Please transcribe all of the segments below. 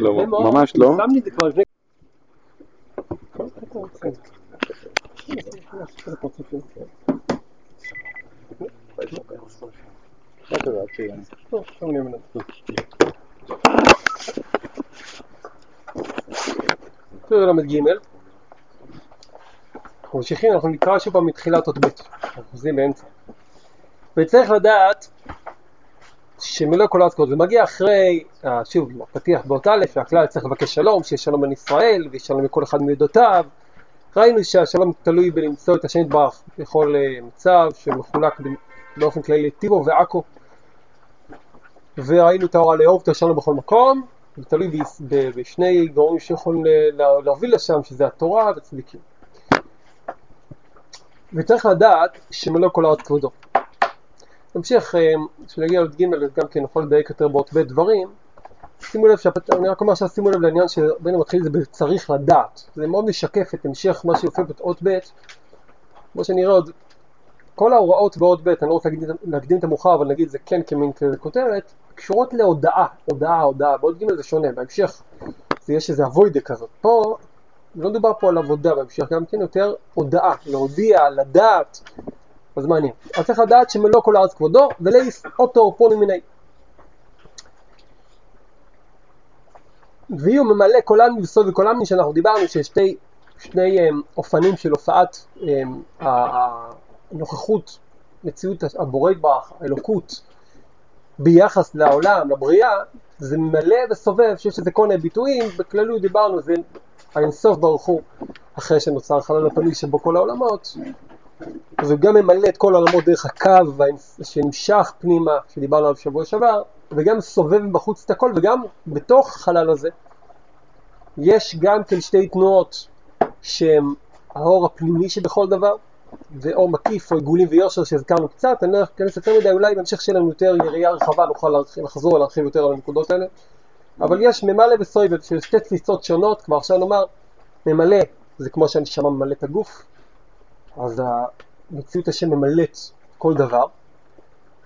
לא, ממש לא. בסדר ל"ג אנחנו ממשיכים, אנחנו נקרא שוב פעם מתחילת עוד ב', אנחנו חוזרים באמצע. וצריך לדעת שמלוא כל הארץ זה מגיע אחרי, אה, שוב, הפתיח באות א', שהכלל צריך לבקש שלום, שיש שלום בין ישראל, ויש שלום לכל אחד מידותיו. ראינו שהשלום תלוי בלמצוא את השם יתברך בכל אה, מצב, שמחולק באופן כללי לטיבו ועכו. וראינו את ההוראה לאהוב את השלום בכל מקום, זה תלוי בשני גורמים שיכולים להוביל לשם, שזה התורה וצדיקים. וצריך לדעת שמלוא כל הארץ כבודו. נמשיך, אה, כשנגיע לעוד ג' גם כן נוכל לדייק יותר באות ב' דברים. שימו לב, שהפת... אני רק אומר שימו לב לעניין שבין המתחיל זה בצריך לדעת. זה מאוד משקף את המשך מה שיופיע באות ב', כמו שנראה עוד, כל ההוראות באות ב', אני לא רוצה להקדים, את המאוחר, אבל נגיד זה כן כמין כותרת, קשורות להודעה, הודעה, הודעה, באות ג' זה שונה, בהמשך זה יש איזה אבוידה כזאת. פה, לא מדובר פה על עבודה בהמשך, גם כן יותר הודעה, להודיע, לדעת. אז מעניין. אז צריך לדעת שמלוא כל הארץ כבודו, ולייס אוטו פוני מיני. ויהיו ממלא עלמין וסוד וכל עלמין, שאנחנו דיברנו שיש שתי, שני um, אופנים של הופעת um, הנוכחות, מציאות הבורא יתברך, האלוקות, ביחס לעולם, לבריאה, זה מלא וסובב, שיש לזה כל מיני ביטויים, בכללות דיברנו, זה האינסוף ברוך הוא, אחרי שנוצר חלל הפנוי שבו כל העולמות, אז הוא גם ממלא את כל העולמות דרך הקו שנמשך פנימה, שדיברנו עליו שבוע שעבר, וגם סובב בחוץ את הכל, וגם בתוך החלל הזה יש גם כן שתי תנועות שהן האור הפנימי שבכל דבר, ואור מקיף או עיגולים ויושר שהזכרנו קצת, אני לא אכנס יותר מדי, אולי בהמשך שלנו יותר יריעה רחבה נוכל לחזור ולהרחיב יותר על הנקודות האלה, אבל יש ממלא וסויבב של שתי תפיסות שונות, כבר עכשיו נאמר, ממלא זה כמו שהנשמה ממלא את הגוף, אז מציאות השם ממלאת כל דבר,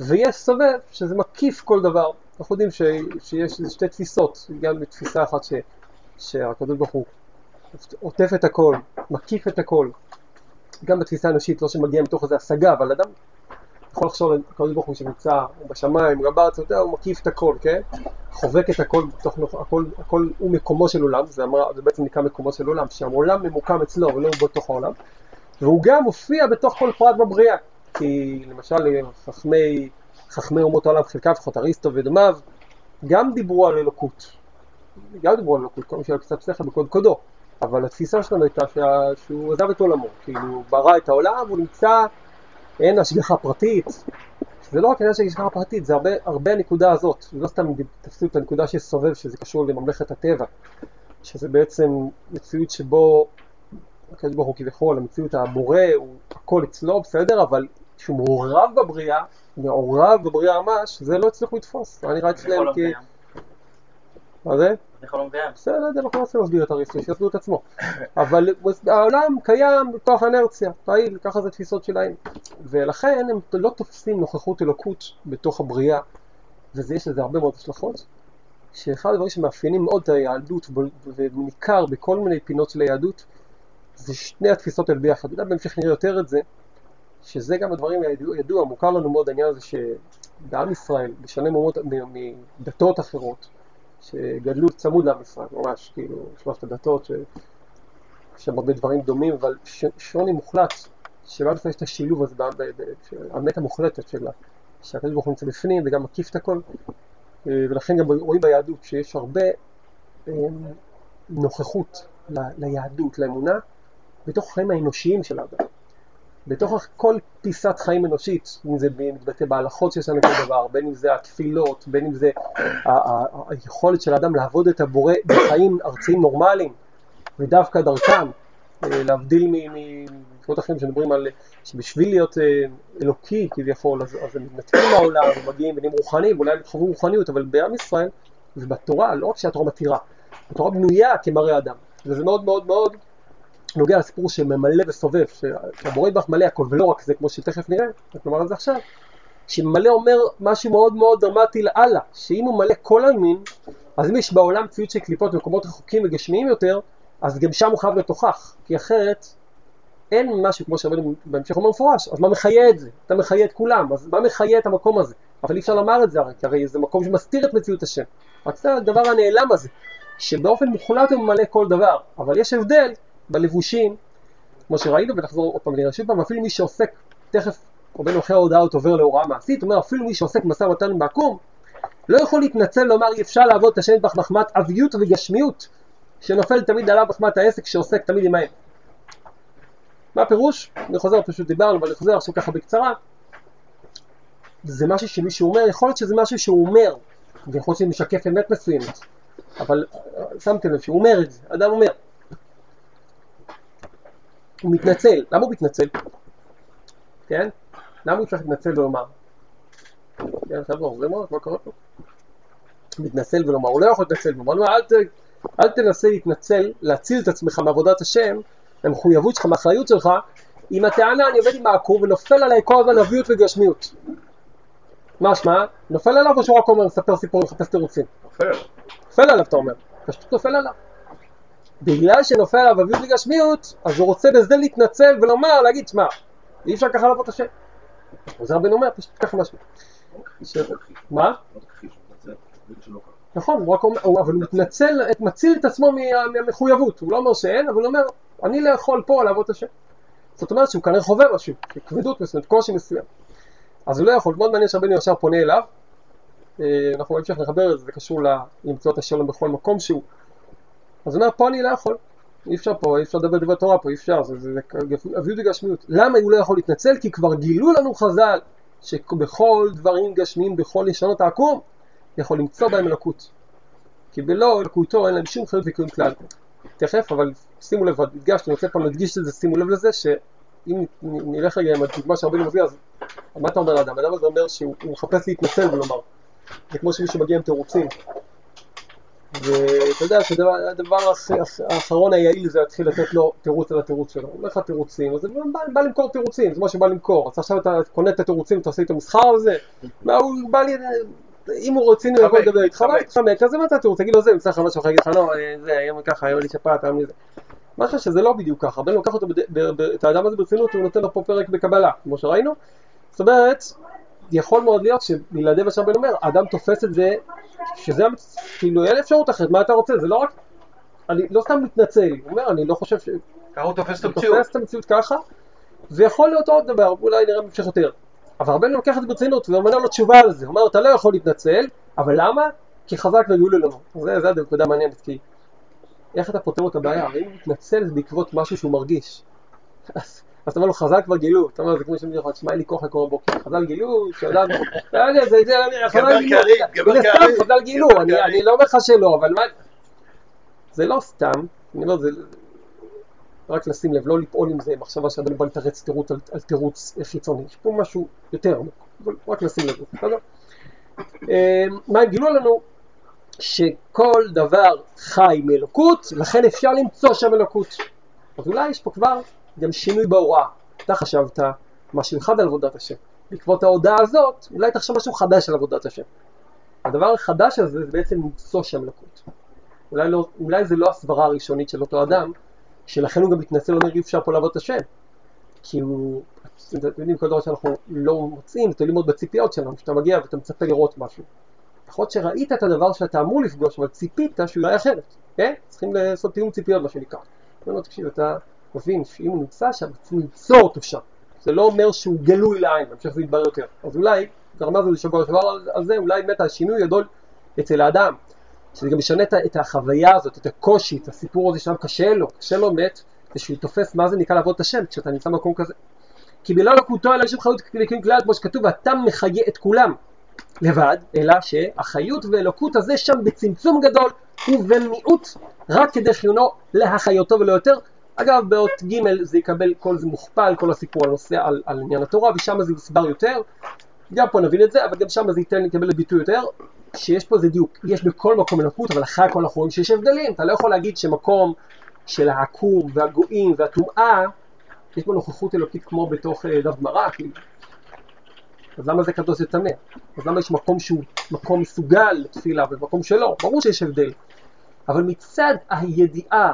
ויש סובב שזה מקיף כל דבר. אנחנו יודעים ש, שיש שתי תפיסות, גם בתפיסה אחת ש, שהקדוש ברוך הוא עוטף את הכל, מקיף את הכל, גם בתפיסה האנושית, לא שמגיע מתוך איזה השגה, אבל אדם יכול לחשוב על הקדוש ברוך הוא שנמצא בשמיים, גם בארץ, הוא מקיף את הכל, כן? חובק את הכל, בתוך, הכל, הכל הוא מקומו של עולם, זה, אמר, זה בעצם נקרא מקומו של עולם, שהעולם ממוקם אצלו ולא בתוך העולם. והוא גם מופיע בתוך כל פרט בבריאה. כי למשל חכמי, חכמי אומות העולם, חלקם לפחות אריסטו ודומיו, גם דיברו על אלוקות. גם דיברו על אלוקות, כל מי שהיה קצת שכל בקוד קודו. אבל התפיסה שלנו הייתה שה... שהוא עזב את עולמו, כאילו הוא ברא את העולם, הוא נמצא, אין השגחה פרטית. זה לא רק עניין של השגחה פרטית, זה הרבה, הרבה הנקודה הזאת. לא סתם תפסו את הנקודה שסובב, שזה קשור לממלכת הטבע. שזה בעצם מציאות שבו הקדוש ברוך הוא כביכול, המציאות הבורא, הוא הכל אצלו, בסדר, אבל כשהוא מעורב בבריאה, מעורב בבריאה ממש, זה לא הצליחו לתפוס. היה נראה אצלם כי... מה זה? בסדר, לא יודע, אנחנו לא רוצים להסביר את הריסטו, שיסביר את עצמו. אבל העולם קיים בתוך האנרציה, פעיל, ככה זה תפיסות שלהם. ולכן הם לא תופסים נוכחות אלוקות בתוך הבריאה, ויש לזה הרבה מאוד השלכות. שאחד הדברים שמאפיינים מאוד את היהדות, וניכר בכל מיני פינות של היהדות, זה שני התפיסות האלה ביחד. יודע, בהמשך נראה יותר את זה, שזה גם הדברים הידוע, ידוע, מוכר לנו מאוד העניין הזה שבעם ישראל, בשונה מאומות, מדתות אחרות, שגדלו צמוד לעם ישראל, ממש, כאילו, שלושת הדתות, שיש שם הרבה דברים דומים, אבל שוני מוחלט, שבעם ישראל יש את השילוב הזה, האמת המוחלטת שלה, שהקדוש ברוך הוא נמצא בפנים וגם מקיף את הכל, ולכן גם רואים ביהדות שיש הרבה אה, נוכחות ליהדות, לאמונה, בתוך החיים האנושיים של האדם. בתוך כל פיסת חיים אנושית, אם זה מתבטא בהלכות שיש לנו כל דבר, בין אם זה התפילות, בין אם זה היכולת של האדם לעבוד את הבורא בחיים ארציים נורמליים, ודווקא דרכם, אה, להבדיל ממקומות אחרים שמדברים על שבשביל להיות אה, אלוקי כביכול, אז, אז הם מתנתקים מהעולם, מגיעים ונהיים רוחניים, אולי הם חוו רוחניות, אבל בעם ישראל ובתורה, לא רק שהתורה מתירה, התורה בנויה כמראה אדם, וזה מאוד מאוד מאוד נוגע לסיפור שממלא וסובב, שהבורא יתברך מלא הכל, ולא רק זה, כמו שתכף נראה, רק נאמר על זה עכשיו, שממלא אומר משהו מאוד מאוד דרמטי לאללה, שאם הוא מלא כל עלמין, אז אם יש בעולם ציוד של קליפות במקומות רחוקים וגשמיים יותר, אז גם שם הוא חייב להיות תוכח, כי אחרת אין משהו כמו שאומרים בהמשך אומר מפורש, אז מה מחיה את זה? אתה מחיה את כולם, אז מה מחיה את המקום הזה? אבל אי אפשר לומר את זה הרי, כי הרי זה מקום שמסתיר את מציאות השם. רק זה הדבר הנעלם הזה, שבאופן מוחלט הוא ממלא כל דבר, אבל יש הבדל בלבושים, כמו שראינו, ונחזור עוד פעם לרשות פעם, אפילו מי שעוסק, תכף רבנו אחרי ההודעה עוד עובר להוראה מעשית, אומר אפילו מי שעוסק במשא ומתן בעקום, לא יכול להתנצל לומר אי אפשר לעבוד את השם מחמת אביות וגשמיות, שנופל תמיד עליו מחמת העסק שעוסק תמיד עם האם. מה הפירוש? אני חוזר, פשוט דיברנו, אבל אני חוזר עכשיו ככה בקצרה. זה משהו שמישהו אומר, יכול להיות שזה משהו שהוא אומר, ויכול להיות שזה משקף אמת מסוימת, אבל שמתם לב שהוא אומר את זה, אדם אומר. הוא מתנצל, למה הוא מתנצל? כן? למה הוא צריך להתנצל ולומר? כן, חבר'ה, זה מאוד, מה קורה פה? מתנצל ולומר, הוא לא יכול להתנצל ולומר, אל, ת, אל תנסה להתנצל, להציל את עצמך מעבודת השם, המחויבות שלך, מהאחריות שלך, עם הטענה אני עובד עם העקור ונופל עליי כל הזמן אביות וגשמיות. מה שמע? נופל עליו או שהוא רק אומר, מספר סיפורים, מחפש תירוצים? נופל. נופל עליו אתה אומר, פשוט נופל עליו. בגלל שנופל עליו אביות וגשמיות, אז הוא רוצה בזה להתנצל ולומר, להגיד, שמע, אי אפשר ככה לעבוד השם. אז רבינו אומר, פשוט ככה משהו. מה? נכון, הוא רק אומר, אבל הוא מתנצל, מציל את עצמו מהמחויבות, הוא לא אומר שאין, אבל הוא אומר, אני לא יכול פה לעבוד את השם. זאת אומרת שהוא כנראה חווה משהו, כבדות מסוימת, קושי מסוים. אז הוא לא יכול, מאוד מעניין שרבנו ישר פונה אליו, אה, אנחנו בהמשך נחבר את זה, זה קשור למצוא את השלום בכל מקום שהוא. אז הוא אומר, פה אני לא יכול, אי אפשר פה, אי אפשר לדבר דברי תורה פה, אי אפשר, זה, זה, זה אביות וגשמיות. למה הוא לא יכול להתנצל? כי כבר גילו לנו חז"ל שבכל דברים גשמיים, בכל לשונות העקום, יכול למצוא בהם אלוקות. כי בלא אלוקותו אין להם שום חיות וקיום כלל. תכף, אבל שימו לב, הדגשתי, אני רוצה פעם להדגיש את זה, שימו לב לזה, שאם נלך רגע עם הדוגמה שהרבנו מביא, אז מה אתה אומר לאדם? האדם הזה אומר שהוא מחפש להתנצל ולומר. זה כמו שמישהו מגיע עם תירוצים. ואתה יודע שהדבר האחרון היעיל זה להתחיל לתת לו תירוץ על התירוץ שלו. הוא אומר לך תירוצים, אז הוא בא, בא למכור תירוצים, זה מה שבא למכור. אז עכשיו אתה קונה את התירוצים, אתה עושה איתו מסחר על זה, מה הוא בא לי, אם הוא רציני הוא יכול לדבר איתך, מה תתחמק, אז מה אתה תירוץ, תגיד לו זה, מצא לך משהו אחר, יגיד לך לא, זה, היום ככה, היום לי שפעת, היום לי זה. משהו שזה לא בדיוק ככה, בן לוקח את האדם הזה ברצינות, הוא נותן לו פה פרק בקבלה, כמו שראינו. זאת אומרת, יכול מאוד להיות שבלעדי מה שהרבן אומר, האדם תופס את זה, שזה, כאילו אין אפשרות אחרת, מה אתה רוצה? זה לא רק, אני לא סתם מתנצל, הוא אומר, אני לא חושב ש... ככה הוא תופס את המציאות. תופס את המציאות ככה, ויכול להיות עוד דבר, אולי נראה בהמשך יותר. אבל הרבן לוקח את זה ברצינות, ואומר לו תשובה על זה, הוא אומר, אתה לא יכול להתנצל, אבל למה? כי חזק וגאולו לנו. זה, זה הנקודה מעניינת, כי איך אתה פותר את הבעיה? אם הוא מתנצל זה בעקבות משהו שהוא מרגיש. אז אתה אומר לו חז"ל כבר גילו, אתה אומר זה כמו אומר לך, תשמע אין לי כוח לקרוא בבוקר, חז"ל גילו, שאדם, לא יודע, זה, זה, חז"ל גילו, זה סתם חז"ל גילו, אני לא אומר לך שלא, אבל מה, זה לא סתם, אני אומר, זה רק לשים לב, לא לפעול עם זה מחשבה שאדם בא לתרץ תירוץ על תירוץ חיצוני, יש פה משהו יותר רק לשים לב, בסדר? מה הם גילו לנו? שכל דבר חי מאלוקות, לכן אפשר למצוא שם אלוקות. אז אולי יש פה כבר גם שינוי בהוראה. אתה חשבת משהו אחד על עבודת השם. בעקבות ההודעה הזאת, אולי תחשב משהו חדש על עבודת השם. הדבר החדש הזה זה בעצם למצוא שם אלוקות. אולי, לא, אולי זה לא הסברה הראשונית של אותו אדם, שלכן הוא גם מתנצל ואומר אי אפשר פה לעבוד את השם. כי הוא, אתם יודעים, כל דבר שאנחנו לא מוצאים, תלוי מאוד בציפיות שלנו, שאתה מגיע ואתה מצפה לראות משהו. להיות שראית את הדבר שאתה אמור לפגוש, אבל ציפית שהוא יראה אחרת, כן? צריכים לעשות תיאום ציפיות, מה שנקרא. אני אומר, תקשיב, אתה מבין שאם הוא נמצא שם, צריך למצוא אותו שם. זה לא אומר שהוא גלוי לעין, בהמשך זה יתברר יותר. אז אולי, רמז על שבוע שעבר על זה, אולי באמת השינוי גדול אצל האדם, שזה גם משנה את החוויה הזאת, את הקושי, את הסיפור הזה שם קשה לו, קשה לו באמת, זה שהוא תופס מה זה נקרא לעבוד את השם, כשאתה נמצא במקום כזה. כי בלא לקותו אלא יש חיות לקיום כלל, כמו שכתוב, ואתה מחיה את כולם. לבד, אלא שהחיות ואלוקות הזה שם בצמצום גדול ובמיעוט, רק כדי חיונו להחיותו ולא יותר. אגב, באות ג' זה יקבל, כל זה מוכפל, כל הסיפור הנושא על, על עניין התורה, ושם זה יוסבר יותר. גם פה נבין את זה, אבל גם שם זה ייתן לקבל לביטוי יותר, שיש פה איזה דיוק, יש בכל מקום אלוקות, אבל אחרי הכל אנחנו רואים שיש הבדלים, אתה לא יכול להגיד שמקום של העקור והגויים והטומאה, יש בו נוכחות אלוקית כמו בתוך דף גמרא, כאילו. אז למה זה קדוש וטמא? אז למה יש מקום שהוא מקום מסוגל לתפילה ומקום שלא? ברור שיש הבדל. אבל מצד הידיעה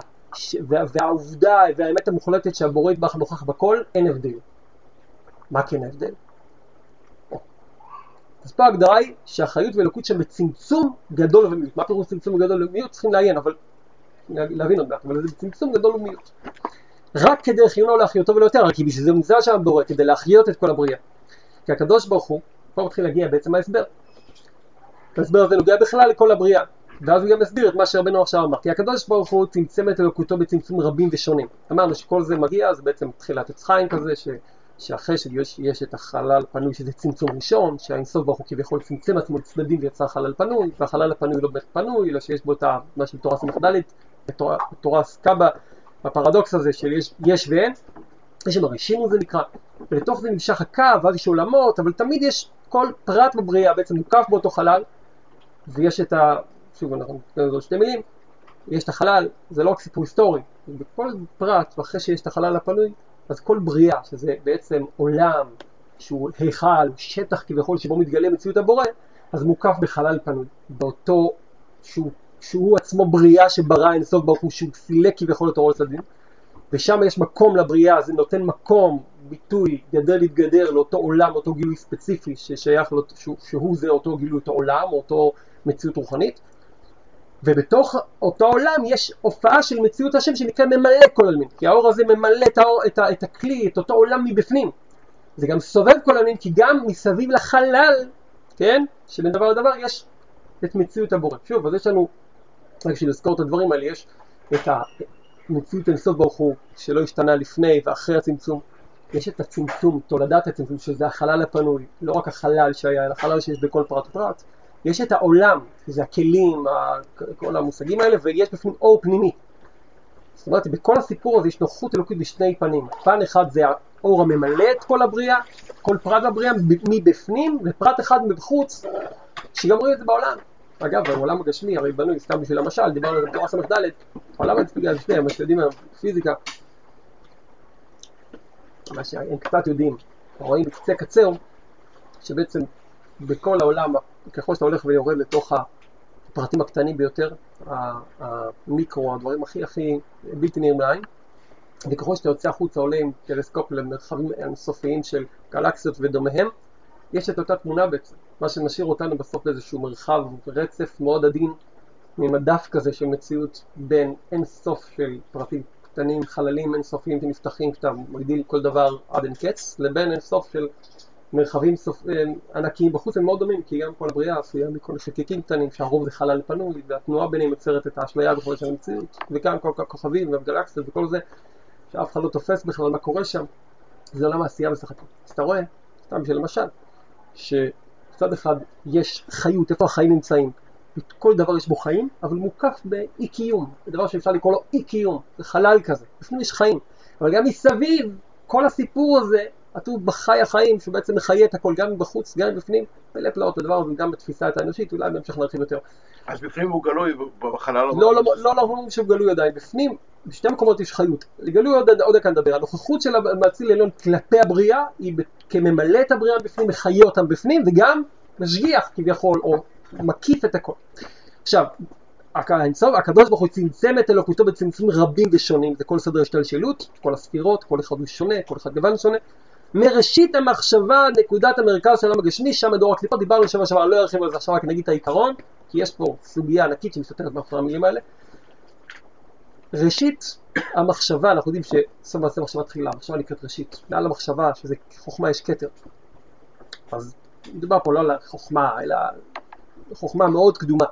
והעובדה והאמת המוחלטת שהבורא יתברך נוכח בכל, אין הבדל. מה כן ההבדל? אז פה ההגדרה היא שהחיות ואלוקות שם בצמצום גדול ומיעוט. מה פירוש צמצום גדול ומיעוט? צריכים לעיין, אבל להבין עוד מעט, אבל זה צמצום גדול ומיעוט. רק כדי חיונו להחיותו ולא יותר, כי בשביל זה נמצא שם הבורא, כדי להחיות את כל הבריאה. כי הקדוש ברוך הוא, פה מתחיל להגיע בעצם ההסבר. ההסבר הזה נוגע בכלל לכל הבריאה. ואז הוא גם מסביר את מה שרבנו עכשיו אמר. כי הקדוש ברוך הוא צמצם את אלוקותו בצמצום רבים ושונים. אמרנו שכל זה מגיע, זה בעצם תחילת עץ חיים כזה, ש... שאחרי שיש את החלל פנוי שזה צמצום ראשון, שהאינסוף ברוך הוא כביכול צמצם עצמו לצדדים ויצר חלל פנוי, והחלל הפנוי לא באמת פנוי, אלא שיש בו את מה של תורה ס"ד, תורה סקאבה, הפרדוקס הזה של יש, יש ואין, יש שם הראשינו זה נקרא, ולתוך זה נמשך הקו, ואז יש עולמות, אבל תמיד יש כל פרט בבריאה בעצם מוקף באותו חלל, ויש את ה... שוב אנחנו נתן לזה שתי מילים, יש את החלל, זה לא רק סיפור היסטורי, בכל פרט, ואחרי שיש את החלל הפנוי, אז כל בריאה, שזה בעצם עולם שהוא היכל, שטח כביכול שבו מתגלה מציאות הבורא, אז מוקף בחלל פנוי, באותו שהוא, שהוא עצמו בריאה שברא אינסוף ברוך הוא, שהוא סילק כביכול את אורו לצדדים, ושם יש מקום לבריאה, זה נותן מקום, ביטוי, גדל להתגדר לאותו עולם, אותו גילוי ספציפי ששייך, לו, שהוא, שהוא זה אותו גילוי, אותו עולם, אותו מציאות רוחנית, ובתוך אותו עולם יש הופעה של מציאות השם שנקרא ממלא כל עלמין, כי האור הזה ממלא את, האור, את, ה, את הכלי, את אותו עולם מבפנים. זה גם סובב כל עלמין, כי גם מסביב לחלל, כן, שבין דבר לדבר יש את מציאות הבורא. שוב, אז יש לנו, רק בשביל לזכור את הדברים האלה, יש את המציאות אינסוף ברוך הוא, שלא השתנה לפני ואחרי הצמצום. יש את הצמצום, תולדת הצמצום, שזה החלל הפנוי, לא רק החלל שהיה, אלא החלל שיש בכל פרט ופרט. יש את העולם, זה הכלים, כל המושגים האלה, ויש בפנים אור פנימי. זאת אומרת, בכל הסיפור הזה יש נוכחות אלוקית בשני פנים. פן אחד זה האור הממלא את כל הבריאה, כל פרט בבריאה מבפנים, ופרט אחד מבחוץ, שגם רואים את זה בעולם. אגב, העולם הגשמי הרי בנוי, סתם בשביל המשל, דיברנו על תורה ס"ד, העולם הגשמי, מה שיודעים היום, פיזיקה, מה שהם קצת יודעים, רואים בקצה קצהו, שבעצם בכל העולם ככל שאתה הולך ויורד לתוך הפרטים הקטנים ביותר, המיקרו, הדברים הכי הכי בלתי נראים לעין, וככל שאתה יוצא החוצה עולה עם טלסקופ למרחבים אינסופיים של גלקסיות ודומיהם, יש את אותה תמונה בעצם, מה שמשאיר אותנו בסוף באיזשהו מרחב רצף מאוד עדין, ממדף כזה של מציאות בין אין סוף של פרטים קטנים, חללים אינסופיים שנפתחים, שאתה מגדיל כל דבר עד אין קץ, לבין אין סוף של מרחבים סופ... אה, ענקיים בחוץ הם מאוד דומים, כי גם כל הבריאה עשויה מכל חלקיקים קטנים, שהרוב זה חלל פנוי, והתנועה ביניהם יוצרת את האשליה בכל של המציאות, וגם כל הכוכבים והגלקסיות וכל זה, שאף אחד לא תופס בכלל מה קורה שם, זה עולם העשייה בסך הכל. אז אתה רואה, סתם בשביל למשל, שמצד אחד יש חיות, איפה החיים נמצאים? כל דבר יש בו חיים, אבל מוקף באי קיום, דבר שאפשר לקרוא לו אי קיום, זה חלל כזה, לפעמים יש חיים, אבל גם מסביב, כל הסיפור הזה כתוב בחי החיים, שהוא בעצם מחיה את הכל, גם מבחוץ, גם מבפנים, פלא פלאות הדבר הזה, גם בתפיסה האנושית, אולי בהמשך נרחיב יותר. אז בפנים הוא גלוי, בחלל לא... לא, לא, לא, לא אומרים שהוא גלוי עדיין, בפנים, בשתי מקומות יש חיות. לגלוי עוד, עוד דקה נדבר, הנוכחות של המאציל העליון כלפי הבריאה, היא כממלא את הבריאה בפנים, מחיה אותם בפנים, וגם משגיח כביכול, או מקיף את הכל. עכשיו, הקדוש ברוך הוא צמצם את אלוקותו בצמצומים רבים ושונים, זה כל סדר השתלשלות, כל הספירות, כל אחד הוא שונה, כל אחד גוון שונה. מראשית המחשבה, נקודת המרכז של העולם הגשמי, שם מדור הקליפות, דיברנו שבוע שעבר, לא ארחיב על זה עכשיו, רק נגיד את העיקרון, כי יש פה סוגיה ענקית שמסתתרת מאחורי המילים האלה. ראשית המחשבה, אנחנו יודעים שסוף מעשה מחשבה תחילה, המחשבה נקראת ראשית, מעל המחשבה, שזה חוכמה יש כתר. אז מדובר פה לא על חוכמה, אלא חוכמה מאוד קדומה.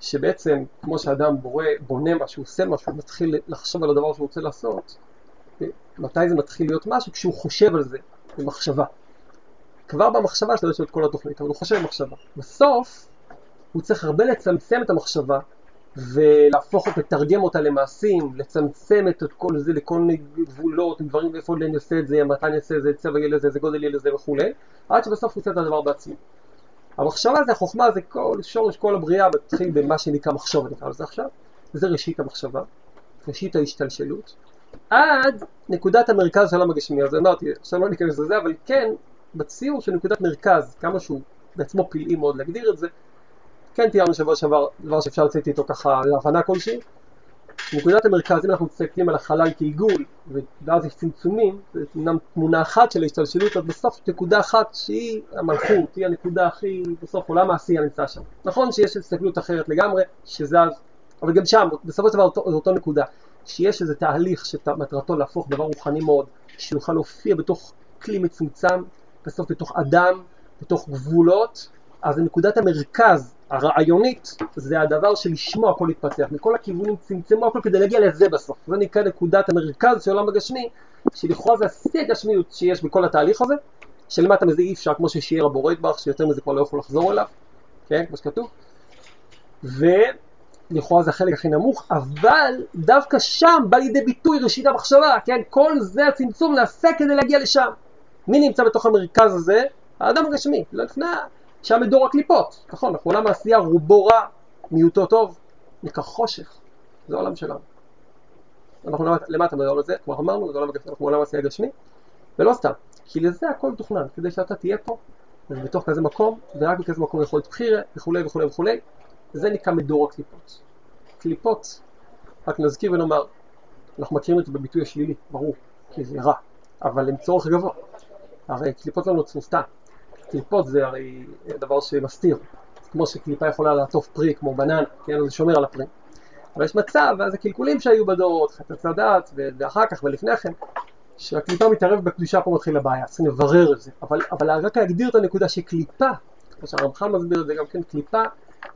שבעצם, כמו שאדם בורא, בונה משהו, עושה משהו, מתחיל לחשוב על הדבר שהוא רוצה לעשות, מתי זה מתחיל להיות משהו? כשהוא חושב על זה, במחשבה. כבר במחשבה שלו יש לו את כל התוכנית, אבל הוא חושב במחשבה. בסוף, הוא צריך הרבה לצמצם את המחשבה, ולהפוך אותה, לתרגם אותה למעשים, לצמצם את כל זה לכל מיני גבולות, דברים, איפה אני עושה את זה, מתי אני אעשה את זה, צבע יהיה לזה, איזה גודל יהיה לזה וכולי, עד שבסוף הוא עושה את הדבר בעצמו. המחשבה זה, החוכמה זה כל שורש כל הבריאה, מתחיל במה שנקרא מחשוב, נקרא לזה עכשיו, זה ראשית המחשבה, ראשית ההשתלשלות, עד נקודת המרכז של העולם הגשמי. אז אמרתי, עכשיו לא ניכנס לזה, אבל כן, בציור של נקודת מרכז, כמה שהוא בעצמו פלאי מאוד להגדיר את זה, כן תיארנו שבוע שעבר דבר שאפשר לצאת איתו ככה להבנה כלשהי. נקודת המרכז, אם אנחנו מסתכלים על החלל כעיגול, ואז יש צמצומים, זה אמנם תמונה אחת של ההשתלשלות, אז בסוף נקודה אחת שהיא המלכות, היא הנקודה הכי, בסוף עולם העשייה נמצא שם. נכון שיש הסתכלות אחרת לגמרי, שזה אז, אבל גם שם, בסופו של דבר זו אותו נקודה, שיש איזה תהליך שמטרתו להפוך דבר רוחני מאוד, שיוכל להופיע בתוך כלי מצומצם, בסוף בתוך אדם, בתוך גבולות, אז נקודת המרכז הרעיונית זה הדבר שלשמו הכל התפתח, מכל הכיוונים צמצמו הכל כדי להגיע לזה בסוף. זה נקרא נקודת המרכז של עולם הגשמי, שלכאורה זה השיא הגשמיות שיש בכל התהליך הזה, שלמטה מזה אי אפשר, כמו ששיער הבורא יתברך, שיותר מזה כבר לא יכול לחזור אליו, כן, כמו שכתוב. ולכאורה זה החלק הכי נמוך, אבל דווקא שם בא לידי ביטוי ראשית המחשבה, כן, כל זה הצמצום נעשה כדי להגיע לשם. מי נמצא בתוך המרכז הזה? האדם הגשמי, לא לפני שם מדור הקליפות, נכון, אנחנו עולם העשייה רובו רע, מיעוטו טוב, נקרא חושך, זה העולם שלנו. אנחנו למטה בעולם הזה, כמו אמרנו, זה עולם הגשמי, אנחנו עולם העשייה הגשמי, ולא סתם, כי לזה הכל תוכנן, כדי שאתה תהיה פה, ובתוך כזה מקום, ורק בכזה מקום יכול להיות בחירה, וכולי וכולי וכולי, זה נקרא מדור הקליפות. קליפות, רק נזכיר ונאמר, אנחנו מכירים את זה בביטוי השלילי, ברור, כי זה רע, אבל הם צורך גבוה. הרי קליפות לא נוצרו סתם, קליפות זה הרי דבר שמסתיר, כמו שקליפה יכולה לעטוף פרי כמו בננה, כן, זה שומר על הפרי. אבל יש מצב, ואז הקלקולים שהיו בדורות, חטאת הדת, ואחר כך ולפני כן, שהקליפה מתערב בקדושה פה מתחיל הבעיה, צריכים לברר את זה. אבל, אבל רק להגדיר את הנקודה שקליפה, כמו שהרמח"ל מסביר את זה גם כן, קליפה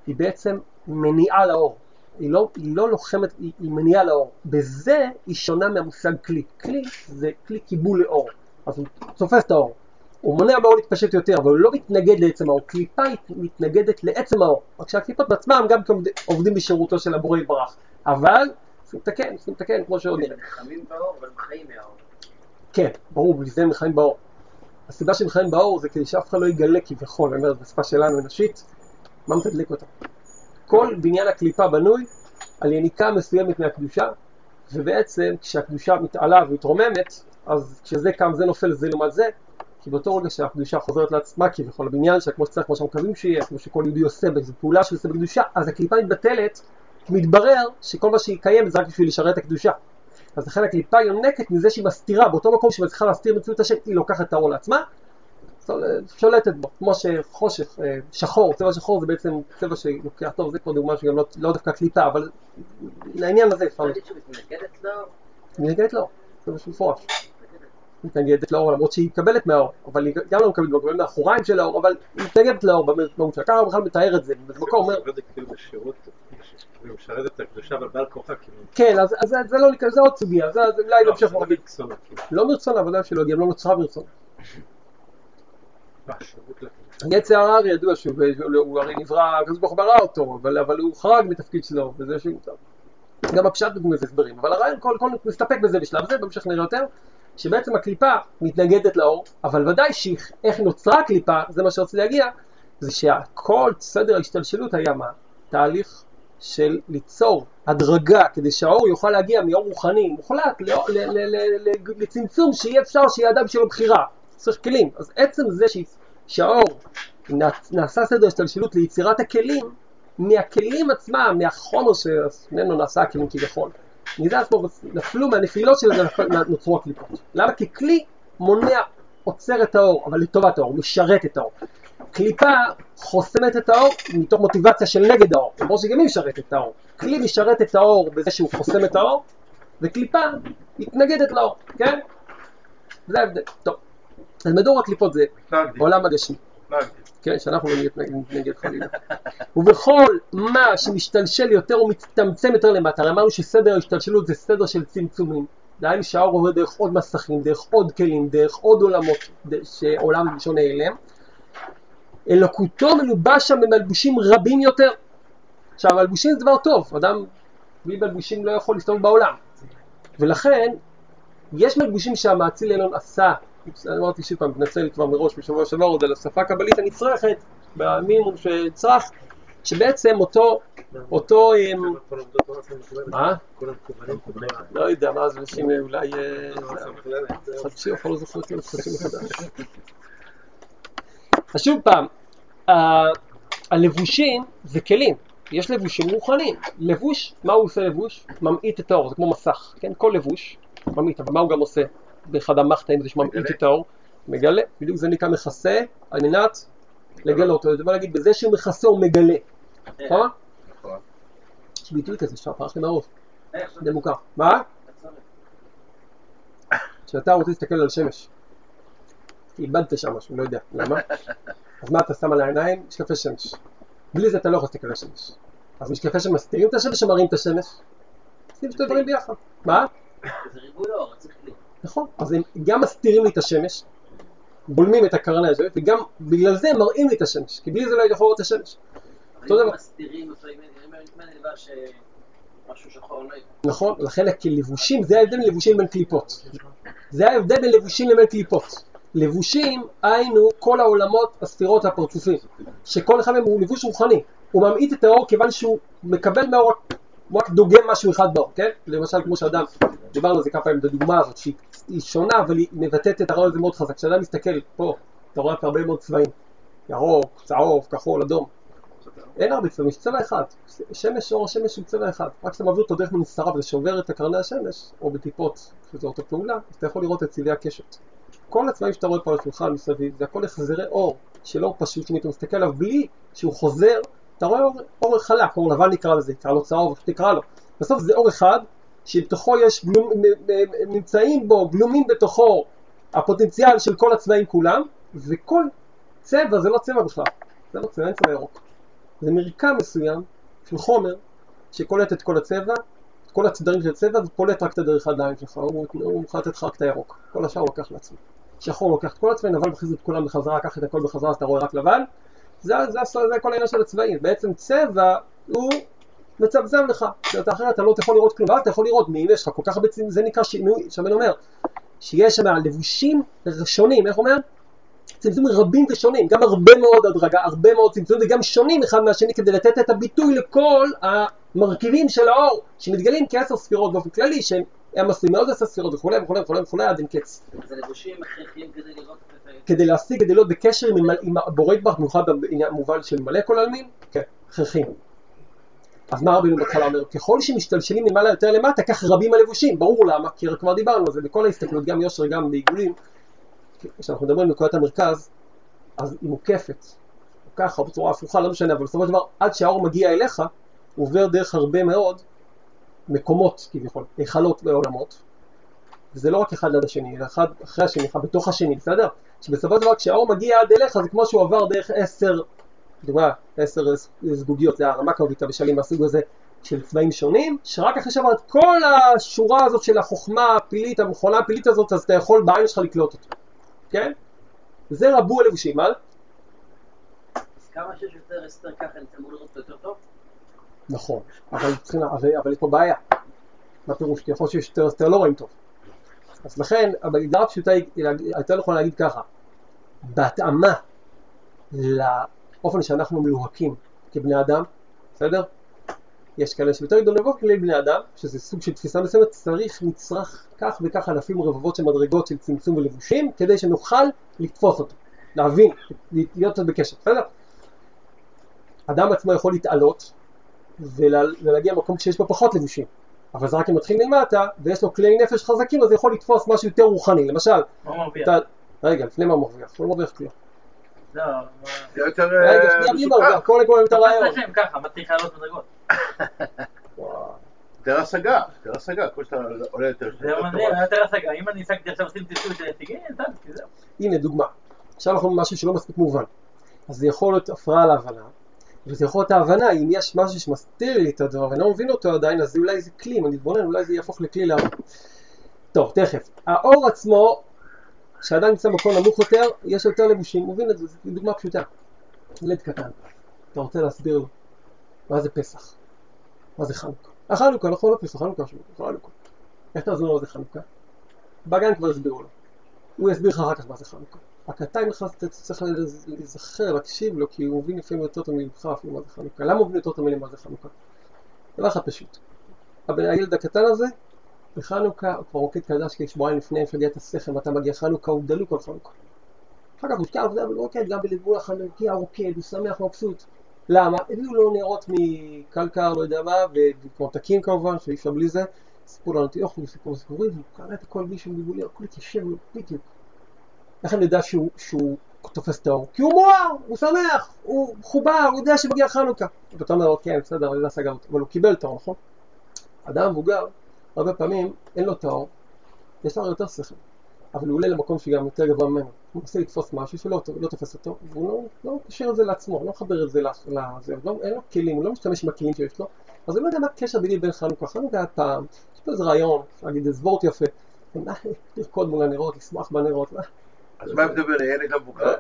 היא בעצם מניעה לאור. היא לא, היא לא לוחמת, היא, היא מניעה לאור. בזה היא שונה מהמושג כלי. כלי זה כלי קיבול לאור, אז הוא צופף את האור. הוא מונע מהאור להתפשט יותר, אבל הוא לא מתנגד לעצם האור. קליפה היא מתנגדת לעצם האור. רק שהקליפות בעצמם גם עובדים בשירותו של הבורא יתברך. אבל, צריכים לתקן, צריכים לתקן, כמו שעוד הם נלחמים באור, אבל חיים מהאור. כן, ברור, בגלל זה הם חיים באור. הסיבה שהם חיים באור זה כדי שאף אחד לא יגלה כביכול, אני אומר, בשפה שלנו אנושית, מה מתדלק אותה? כל בניין הקליפה בנוי על יניקה מסוימת מהקדושה, ובעצם כשהקדושה מתעלה ומתרוממת, אז כשזה קם זה נופל זה לעומת זה, כי באותו רגע שהקדושה חוזרת לעצמה כביכול הבניין שלה כמו שצריך, כמו שאנחנו מקווים שיהיה, כמו שכל יהודי עושה באיזו פעולה שהוא עושה בקדושה, אז הקליפה מתבטלת, מתברר שכל מה שהיא קיימת זה רק בשביל לשרת את הקדושה. אז לכן הקליפה יונקת מזה שהיא מסתירה, באותו מקום שהיא מצליחה להסתיר מציאות השם, היא לוקחת את האור לעצמה, שולטת בו, כמו שחושך, אה, שחור, צבע שחור זה בעצם צבע שלוקח, טוב זה כבר דוגמה שגם לא, לא דווקא קליפה, אבל לעניין הזה אפשר... מתנגדת לאור? מתנגדת לאור, זה משהו מפורש. מתנגדת לאור למרות שהיא מקבלת מהאור, אבל היא גם לא מקבלת, מקבלת מהאחוריים של האור, אבל היא מתנגדת לאור במהות שלה. ככה בכלל מתאר את זה, במקום אומר... כאילו משרת את הקדושה אבל בעל כוחה כאילו. כן, אז זה לא, זה עוד סוגיה, זה אולי נמשיך להגיד. לא מרצונה, ודאי שלא, היא גם לא נוצרה מרצונה. יצר הרע ידוע שהוא הרי נברא, הקדוש ברוך הוא ברא אותו, אבל הוא חרג מתפקיד שלו, וזה שהוא... גם הפשט בגמרי הסברים, אבל הרעיון, כל נסתפק בזה בשלב זה, בהמשך נראה יותר. שבעצם הקליפה מתנגדת לאור, אבל ודאי שאיך נוצרה הקליפה, זה מה שרציתי להגיע, זה שכל סדר ההשתלשלות היה מה? תהליך של ליצור הדרגה כדי שהאור יוכל להגיע מאור רוחני מוחלט לצמצום שיהיה אפשר שיהיה אדם שלו בחירה, צריך כלים. אז עצם זה שהאור נעשה סדר השתלשלות ליצירת הכלים, מהכלים עצמם, מהחומר שממנו נעשה הכלים כביכול. מזה עצמו נפלו מהנפילות של נוצרו הקליפות. למה? כי כלי מונע, עוצר את האור, אבל לטובת האור, משרת את האור. קליפה חוסמת את האור מתוך מוטיבציה של נגד האור, למרות שגם היא משרת את האור. כלי משרת את האור בזה שהוא חוסם את האור, וקליפה מתנגדת לאור, כן? זה ההבדל. טוב. אז מדור הקליפות זה עולם הגשמי. כן, שאנחנו לא נתנגד חלילה. ובכל מה שמשתלשל יותר ומצטמצם יותר למטה, אמרנו שסדר ההשתלשלות זה סדר של צמצומים. דהיינו שהאור עובר דרך עוד מסכים, דרך עוד כלים, דרך עוד עולמות שעולם שונה אליהם. אלוקותו מלובש שם במלבושים רבים יותר. עכשיו, מלבושים זה דבר טוב, אדם בלי מלבושים לא יכול להסתובב בעולם. ולכן, יש מלבושים שהמאציל העליון עשה אמרתי שוב פעם, מתנצל כבר מראש בשבוע שעבר עוד על השפה הקבלית הנצרכת, במינימום שצרך, שבעצם אותו, אותו, מה? לא יודע, מה זה, אנשים אולי חדשי, או לא זוכר את חדשי מחדש. אז שוב פעם, הלבושים זה כלים, יש לבושים רוחניים. לבוש, מה הוא עושה לבוש? ממעיט את האור, זה כמו מסך, כן? כל לבוש ממעיט, אבל מה הוא גם עושה? באחד המחתאים זה מגלה. את האור, מגלה, בדיוק זה נקרא מכסה, על מנת לגלות, או בוא נגיד, בזה שהוא מכסה הוא מגלה, נכון? נכון. יש ביטוי כזה לי מהראש, איך זה זה מוכר. מה? כשאתה רוצה להסתכל על השמש, איבדת שם משהו, לא יודע, למה? אז מה אתה שם על העיניים? משקפי שמש. בלי זה אתה לא יכול להסתכל על השמש. אז משקפי שמש מסתירים את השמש או מראים את השמש? עושים שתי דברים ביחד. מה? זה ריבוי אור, צריך לי. נכון. אז הם גם מסתירים לי את השמש, בולמים את הקרנה הזאת, וגם בגלל זה הם מראים לי את השמש, כי בלי זה לא הייתי יכול לראות את השמש. אותו דבר. מסתירים, לפעמים אם אני נלבש משהו שחור, לא. נכון, לכן כלבושים, זה ההבדל בין לבושים לבין קליפות. זה ההבדל בין לבושים לבין קליפות. לבושים, היינו כל העולמות, הספירות והפרצופים, שכל אחד מהם הוא לבוש רוחני. הוא ממעיט את האור כיוון שהוא מקבל מהאור, הוא רק דוגם משהו אחד באור, כן? למשל כמו שאדם, דיברנו על זה כמה פעמים, את הדוגמה הזאת, שהיא היא שונה אבל היא מבטאת את הרעיון הזה מאוד חזק. כשאדם מסתכל פה, אתה רואה הרבה מאוד צבעים, ירוק, צהוב, כחול, אדום. אין הרבה צבעים, יש צבע אחד. שמש, אור השמש הוא צבע אחד. רק כשאתה מעביר אותו דרך מנסרה וזה שובר את קרני השמש, או בטיפות, שזו אותה פעולה, אז אתה יכול לראות את צבעי הקשת. כל הצבעים שאתה רואה פה על השולחן מסביב, זה הכל החזרי אור, של אור פשוט, אם אתה מסתכל עליו בלי שהוא חוזר, אתה רואה אור, אור חלק, אור לבן נקרא לזה, נקרא לו צהוב, איך שתקרא לו. בסוף זה אור אחד, שבתוכו יש, נמצאים בו, גלומים בתוכו הפוטנציאל של כל הצבעים כולם, וכל צבע זה לא צבע בכלל, זה לא צבע, אין צבע ירוק. זה מרקם מסוים של חומר שקולט את כל הצבע, את כל הצדרים של הצבע ופולט רק את הדרך העיניים שלך, הוא, הוא מוכן לתת לך רק את הירוק, כל השאר הוא לוקח לעצמו. שחור לוקח את כל הצבעים, לבן מכניס את כולם בחזרה, קח את הכל בחזרה אז אתה רואה רק לבן, זה, זה, זה, זה כל העניין של הצבעים, בעצם צבע הוא מצמצם לך, שאתה אחרת אתה לא יכול לראות כלום, ואז אתה יכול לראות מי יש לך כל כך הרבה צבעים, זה נקרא שינוי, שמן אומר, שיש שם לבושים שונים, איך אומר? צמצומים רבים ושונים, גם הרבה מאוד הדרגה, הרבה מאוד צמצומים וגם שונים אחד מהשני כדי לתת את הביטוי לכל המרכיבים של האור שמתגלים כעשר ספירות באופן כללי שהם הם עשויים מאוד עשר ספירות וכולי וכולי וכולי וכולי עד אין קץ זה לבושים הכרחיים כדי לראות את. כדי להשיג, כדי להיות בקשר עם, הבורא יתברך, במיוחד במובן של מלא כל העלמין, כן, הכרחים. אז מה רבינו בהתחלה אומר? ככל שמשתלשלים ממעלה יותר למטה, כך רבים הלבושים, ברור למה, כי כבר דיברנו על זה בכל ההסתכלות, גם יושר, גם בעיגולים, כשאנחנו מדברים על נקודת המרכז, אז היא מוקפת, או ככה, או בצורה הפוכה, לא משנה, אבל בסופו של דבר, עד שהאור מגיע אליך, הוא עובר דרך הרבה מאוד מקומות, כביכול, היכלות ועולמות, וזה לא רק אחד ליד השני, אלא אחד אחרי השני, אחד בתוך השני, בסדר? שבסופו של דבר כשהאור מגיע עד אליך זה כמו שהוא עבר דרך עשר, דוגמה, עשר זגוגיות, זה הרמה קרבית המשלים מהסוג הזה של צבעים שונים, שרק אחרי שעבר את כל השורה הזאת של החוכמה הפילית, המכונה הפילית הזאת, אז אתה יכול בעין שלך לקלוט אותו, כן? זה רבו הלבושים? אז כמה שיש יותר אסתר ככה, אני אמור לראות יותר טוב? נכון, אבל, צריכים, אבל, אבל יש פה בעיה. מה פירוש? כי יכול להיות שיש יותר יותר לא רואים טוב. אז לכן, ההגדרה הפשוטה היא, יותר נכון להגיד ככה, בהתאמה לאופן שאנחנו מלוהקים כבני אדם, בסדר? יש כאלה שיותר גדולים לבוא כלי בני אדם, שזה סוג של תפיסה מסוימת, צריך, נצרך כך וכך אלפים רבבות של מדרגות של צמצום ולבושים, כדי שנוכל לתפוס אותו, להבין, להיות בקשר, בסדר? אדם עצמו יכול להתעלות ולה, ולהגיע למקום שיש בו פחות לבושים, אבל זה רק אם מתחיל מלמטה, ויש לו כלי נפש חזקים, אז יכול לתפוס משהו יותר רוחני, למשל, מה מרוויח? אתה, רגע, לפני מה מרוויח, הוא לא מרוויח כלום. לא. זה יותר רגע, אה, שנייה, בלי מסוכן. מרוויח, קודם כל את הרעיון. ככה, מתחיל לעלות מדרגות. יותר השגה, יותר השגה, כל שאתה עולה יותר. זה מדהים, יותר השגה. אם אני השגתי עכשיו עושים טלטול של הישגים, זהו. הנה דוגמה. עכשיו אנחנו משהו שלא מספיק מובן. אז זה יכול להיות הפרעה להבנה, וזה יכול להיות ההבנה, אם יש משהו שמסתיר לי את הדבר ואני לא מבין אותו עדיין, אז אולי זה כלי, אם אני אתבונן, אולי זה יהפוך לכלי להבנה. טוב, תכף. האור עצמו, כשאדם נמצא במקום נמוך יותר, יש יותר לבושים, הוא מבין את זה, זו דוגמה פשוטה. ילד קטן, אתה רוצה להסביר לו, מה זה פסח? מה זה חנוכה? החנוכה, נכון, לא פסח, חנוכה, חנוכה. איך תעזור לו מה זה חנוכה? בגן כבר הסבירו לו. הוא יסביר לך אחר כך מה זה חנוכה. הקטן נכנס, אתה צריך להיזכר, להקשיב לו, כי הוא מבין לפעמים יותר טוב ממך אפילו מה זה חנוכה. למה הוא מבין יותר טוב ממני מה זה חנוכה? דבר אחד פשוט. הילד הקטן הזה, בחנוכה, כבר רוקד קדש כשבועיים לפני מפלגת הסכם, אתה מגיע חנוכה, הוא דלוק על חנוכה. אחר כך הוא השקיע עבודה ברוקד, גם בליבוי החנוכי הרוקד, הוא שמח, מבסוט. למה? הביאו לו נרות מקלקר, לא יודע מה, וממתקים כמובן, שאי אפשר בלי זה. סיפרו לו אנטיוכוס, סיפור סיפורים, והוא קרא את הכל בלי שום גיבולי, הכל התיישב לו בדיוק. איך אני יודע שהוא, שהוא תופס את האור? כי הוא מואר, הוא שמח, הוא מחובר, הוא יודע שמגיע חנוכה. ואתה אומר, אוקיי, בסדר, אני יודע סגר אבל הוא קיבל את האור, נכון? אדם מבוגר, הרבה פעמים אין לו את האור, יש לו יותר שכל, אבל הוא עולה למקום שגם יותר גבוה ממנו. הוא מנסה לתפוס משהו שלא לא תופס אותו, והוא לא, לא קשר את זה לעצמו, לא מחבר את זה לזה, לא, אין לו כלים, הוא לא משתמש עם הכלים שיש לו, אז הוא לא יודע מה הקשר ביני בין חנוכה. חנוכה היה פעם, יש פה איזה רעיון, להגיד איזה וורט יפה, לרקוד מול הנרות, לשמוח בנרות, מה? אז מה ההבדל בין הילד למבוגר?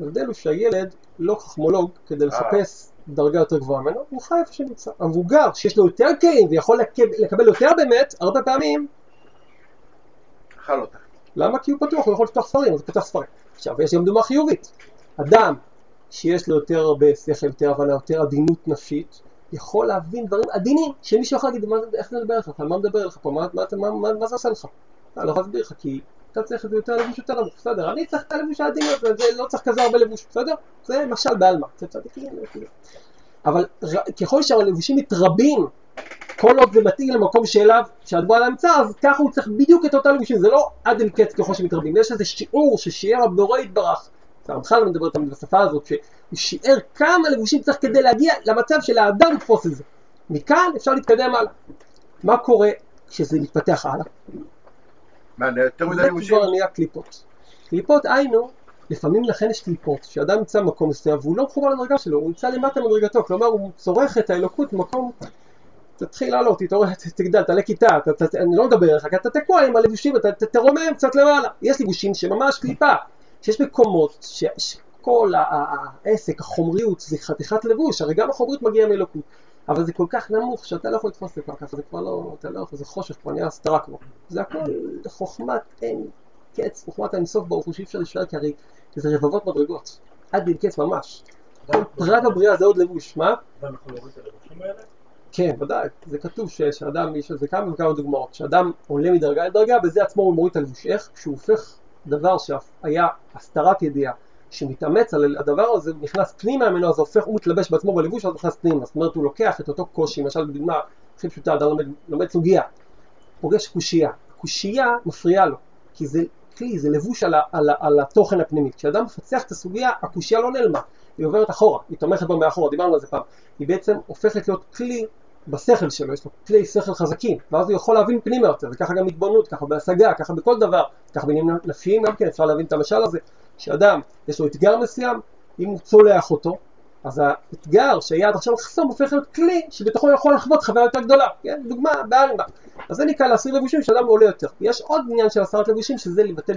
ההבדל הוא שהילד לא חכמולוג כדי לחפש דרגה יותר גבוהה ממנו, הוא חי איפה שנמצא. המבוגר שיש לו יותר כלים ויכול לקב- לקבל יותר באמת, הרבה פעמים, אכל אותה. למה? כי הוא פתוח, הוא יכול לפתוח ספרים, אז הוא פותח ספרים. עכשיו, יש גם דוגמה חיובית. אדם שיש לו יותר הרבה שכל, יותר הבנה, יותר עדינות נפשית, יכול להבין דברים עדינים, שמישהו יכול להגיד, "מה זה- איך זה מדבר אליך, על מה מדבר אליך פה, מה, מה, מה, מה, מה זה עושה לך? אני לא יכול להסביר לך, כי אתה צריך את זה יותר לבוש יותר נמוך, בסדר, אני צריך את הלבוש העדין הזה, זה לא צריך כזה הרבה לבוש, בסדר? זה משל בעלמא, זה צדיקים. אבל ככל שהלבושים מתרבים, כל עוד זה מתאים למקום שאליו, שהדבר נמצא, אז ככה הוא צריך בדיוק את אותם לבושים, זה לא עד אין קץ ככל שמתרבים, יש איזה שיעור ששיער הבורא יתברך, הרמח"ל מדבר תמיד בשפה הזאת, שהוא שיער כמה לבושים צריך כדי להגיע למצב של האדם לתפוס את זה. מכאן אפשר להתקדם הלאה. מה קורה כשזה מתפתח הלאה? מה, יותר מדי זה לבושים? כבר נהיה קליפות. קליפות היינו, לפעמים לכן יש קליפות, שאדם נמצא במקום מסוים והוא לא מחובר לדרגה שלו, הוא נמצא למטה מדרגתו, כלומר הוא צורך את האלוקות במקום, תתחיל לעלות, תתעורר, תגדל, תעלה כיתה, ת- ת- אני לא מדבר אליך, כי אתה תקוע עם הלבושים, אתה ת- תרומם קצת למעלה. יש לבושים שממש קליפה, שיש מקומות ש- שכל העסק, החומריות, זה חתיכת לבוש, הרי גם החומריות מגיעה מאלוקות. אבל זה כל כך נמוך שאתה לא יכול לתפוס את זה ככה, זה כבר לא, אתה לא יכול, זה חושך, כבר נהיה הסתרה כבר. זה הכל חוכמת אין קץ, חוכמת האינסוף ברוך הוא שאי אפשר לשאול, כי הרי זה רבבות מדרגות, עד אין קץ ממש. פרט הבריאה זה עוד לבוש, מה? כן, ודאי, זה כתוב שאדם, יש לזה כמה וכמה דוגמאות, שאדם עולה מדרגה לדרגה, בזה עצמו הוא מוריד את הלבוש. איך? כשהוא הופך דבר שהיה הסתרת ידיעה, שמתאמץ על הדבר הזה, נכנס פנימה ממנו, אז הופך, הוא מתלבש בעצמו בלבוש, אז נכנס פנימה. זאת אומרת, הוא לוקח את אותו קושי, למשל בדוגמה הכי פשוטה, אדם לומד, לומד סוגיה, פוגש קושייה, קושייה מפריעה לו, כי זה כלי, זה לבוש על, ה, על, ה, על התוכן הפנימי. כשאדם מפצח את הסוגיה, הקושייה לא נעלמה, היא עוברת אחורה, היא תומכת בו מאחורה, דיברנו על זה פעם. היא בעצם הופכת להיות כלי בשכל שלו, יש לו כלי שכל חזקים, ואז הוא יכול להבין פנימה יותר, וככה גם התבוננות, ככה בהשגה, ככה בכל דבר, ככה בעניינים נפשיים גם כן, אפשר להבין את המשל הזה, שאדם, יש לו אתגר מסוים, אם הוא צולח אותו, אז האתגר שהיה עד עכשיו חסום הופך להיות כלי שבתוכו הוא יכול לחוות חוויה יותר גדולה, כן? דוגמה, בעלמא. אז זה נקרא להסיר לבושים שאדם עולה יותר. יש עוד עניין של הסרת לבושים שזה לבטל,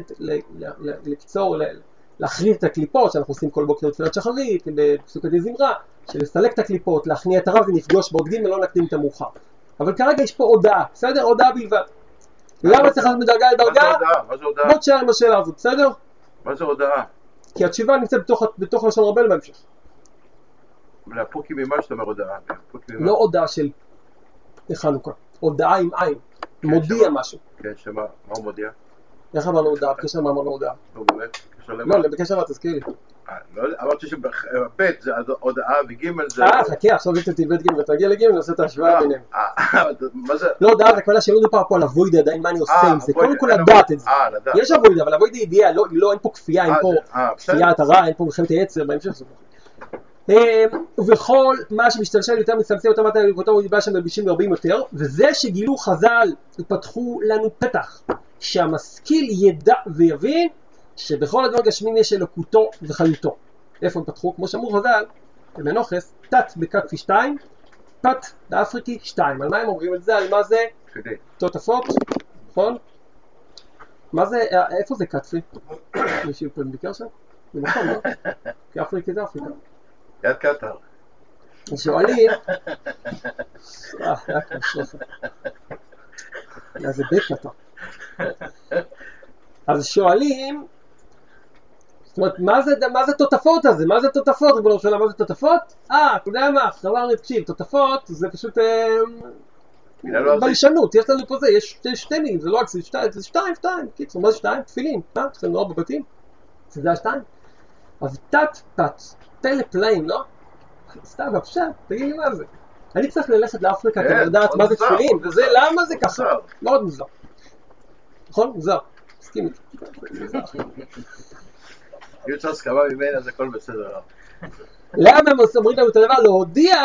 לקצור, להחריב את הקליפות שאנחנו עושים כל בוקר תפילת שחרית, בפסוקי זמרה, של לסלק את הקליפות, להכניע את הרב ונפגוש בעוד ג' לא נקדים את המאוחר. אבל כרגע יש פה הודעה, בסדר? הודעה בלבד. למה צריך לעשות מדרגה מה זה לדרגה? מה זה הודעה? בוא תשאר עם השאלה הזאת, בסדר? מה זה הודעה? כי התשובה נמצאת בתוך, בתוך לשון רבנו בהמשך. להפוקי ממה שאתה אומר ממה? לא הודעה של חנוכה, הודעה עם עין, מודיע שמה? משהו. כן, שמה? מה הוא מודיע? איך אמרנו הודעה? בקשר למה אמרנו הודעה? נו באמת? קשר למה? לא, בקשר למה תזכיר לי. אה, לא אמרתי שב' זה הודעה וג' זה... אה, חכה, עכשיו יש אותי ב' ג' ותגיע לג' נעשה את ההשוואה ביניהם. אה, אה, מה זה? לא זה הכוונה שלא מדובר פה על אבוידה עדיין מה אני עושה אה, עם זה, קודם כל לדעת את זה. אה. יש אבוידה, אבל אבוידה ידיעה, לא, לא, אין פה כפייה, אין אה, פה אה. כפיית הרע, אין פה מלחמת היצר, בהמשך זה. אה, ובכל מה שמשתלשל יותר מצטמצם יותר מטה ואותו שם מלבישים ורבים יותר וזה שגילו חז"ל ופתחו לנו פתח שהמשכיל ידע ויבין שבכל הדבר הגשמים יש אלוקותו וחיותו איפה הם פתחו? כמו שאמרו חז"ל במנוחס תת בכתפי שתיים פת באפריקי שתיים על מה הם אומרים את זה? על מה זה? תותפות, נכון? מה זה, אה, איפה זה כתפי? מישהו פה ביקר שם? זה נכון, לא? כי אפריקה זה אפריקה. יד קטר. אז שואלים, אה, סליחה. היה זה בית קטן. אז שואלים, זאת אומרת, מה זה, מה זה תותפות הזה? מה זה תותפות? ריבונו של עולם, מה זה תותפות? אה, אתה יודע מה, חבר תקשיב, תותפות זה פשוט אה, לא. בלשנות, יש לנו פה זה, יש שתי- מילים, זה לא רק זה שתיים, זה שתיים, שתיים, קיצור, מה זה שתיים? תפילין, מה? יש לנו ארבע בתים? זה השתיים? אז תת תת, פלא פלאים, לא? סתם, הפשט, תגיד לי מה זה. אני צריך ללכת לאפריקה כן, כדי לדעת מה זה תפילין, וזה. למה זה ככה. מאוד מוזר. נכון? מוזר. מסכים איתי. אם צריך הסכמה ממנה אז הכל בסדר. למה הם אומרים לנו את הדבר? להודיע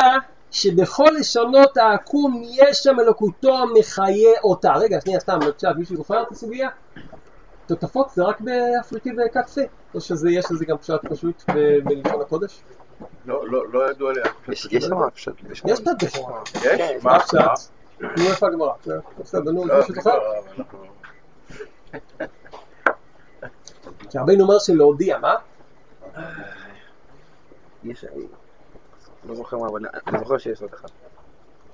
שבכל לשונות העכו"ם יש שם אלוקותו המחיה אותה. רגע, שנייה, סתם, עכשיו, מישהו זוכר את הסוגיה? טוטפות זה רק באפריקי וכתפי או שיש לזה גם פשט פשוט בלשון הקודש? לא- לא לא ידוע לי. יש יש פשוט. יש פשט. יש? מה מה? פשט? נו, איפה הגמרא? בסדר, נו, לא, מישהו זוכר? שרבינו אומר שלהודיע, מה? יש... לא זוכר מה, אבל אני זוכר שיש עוד אחד.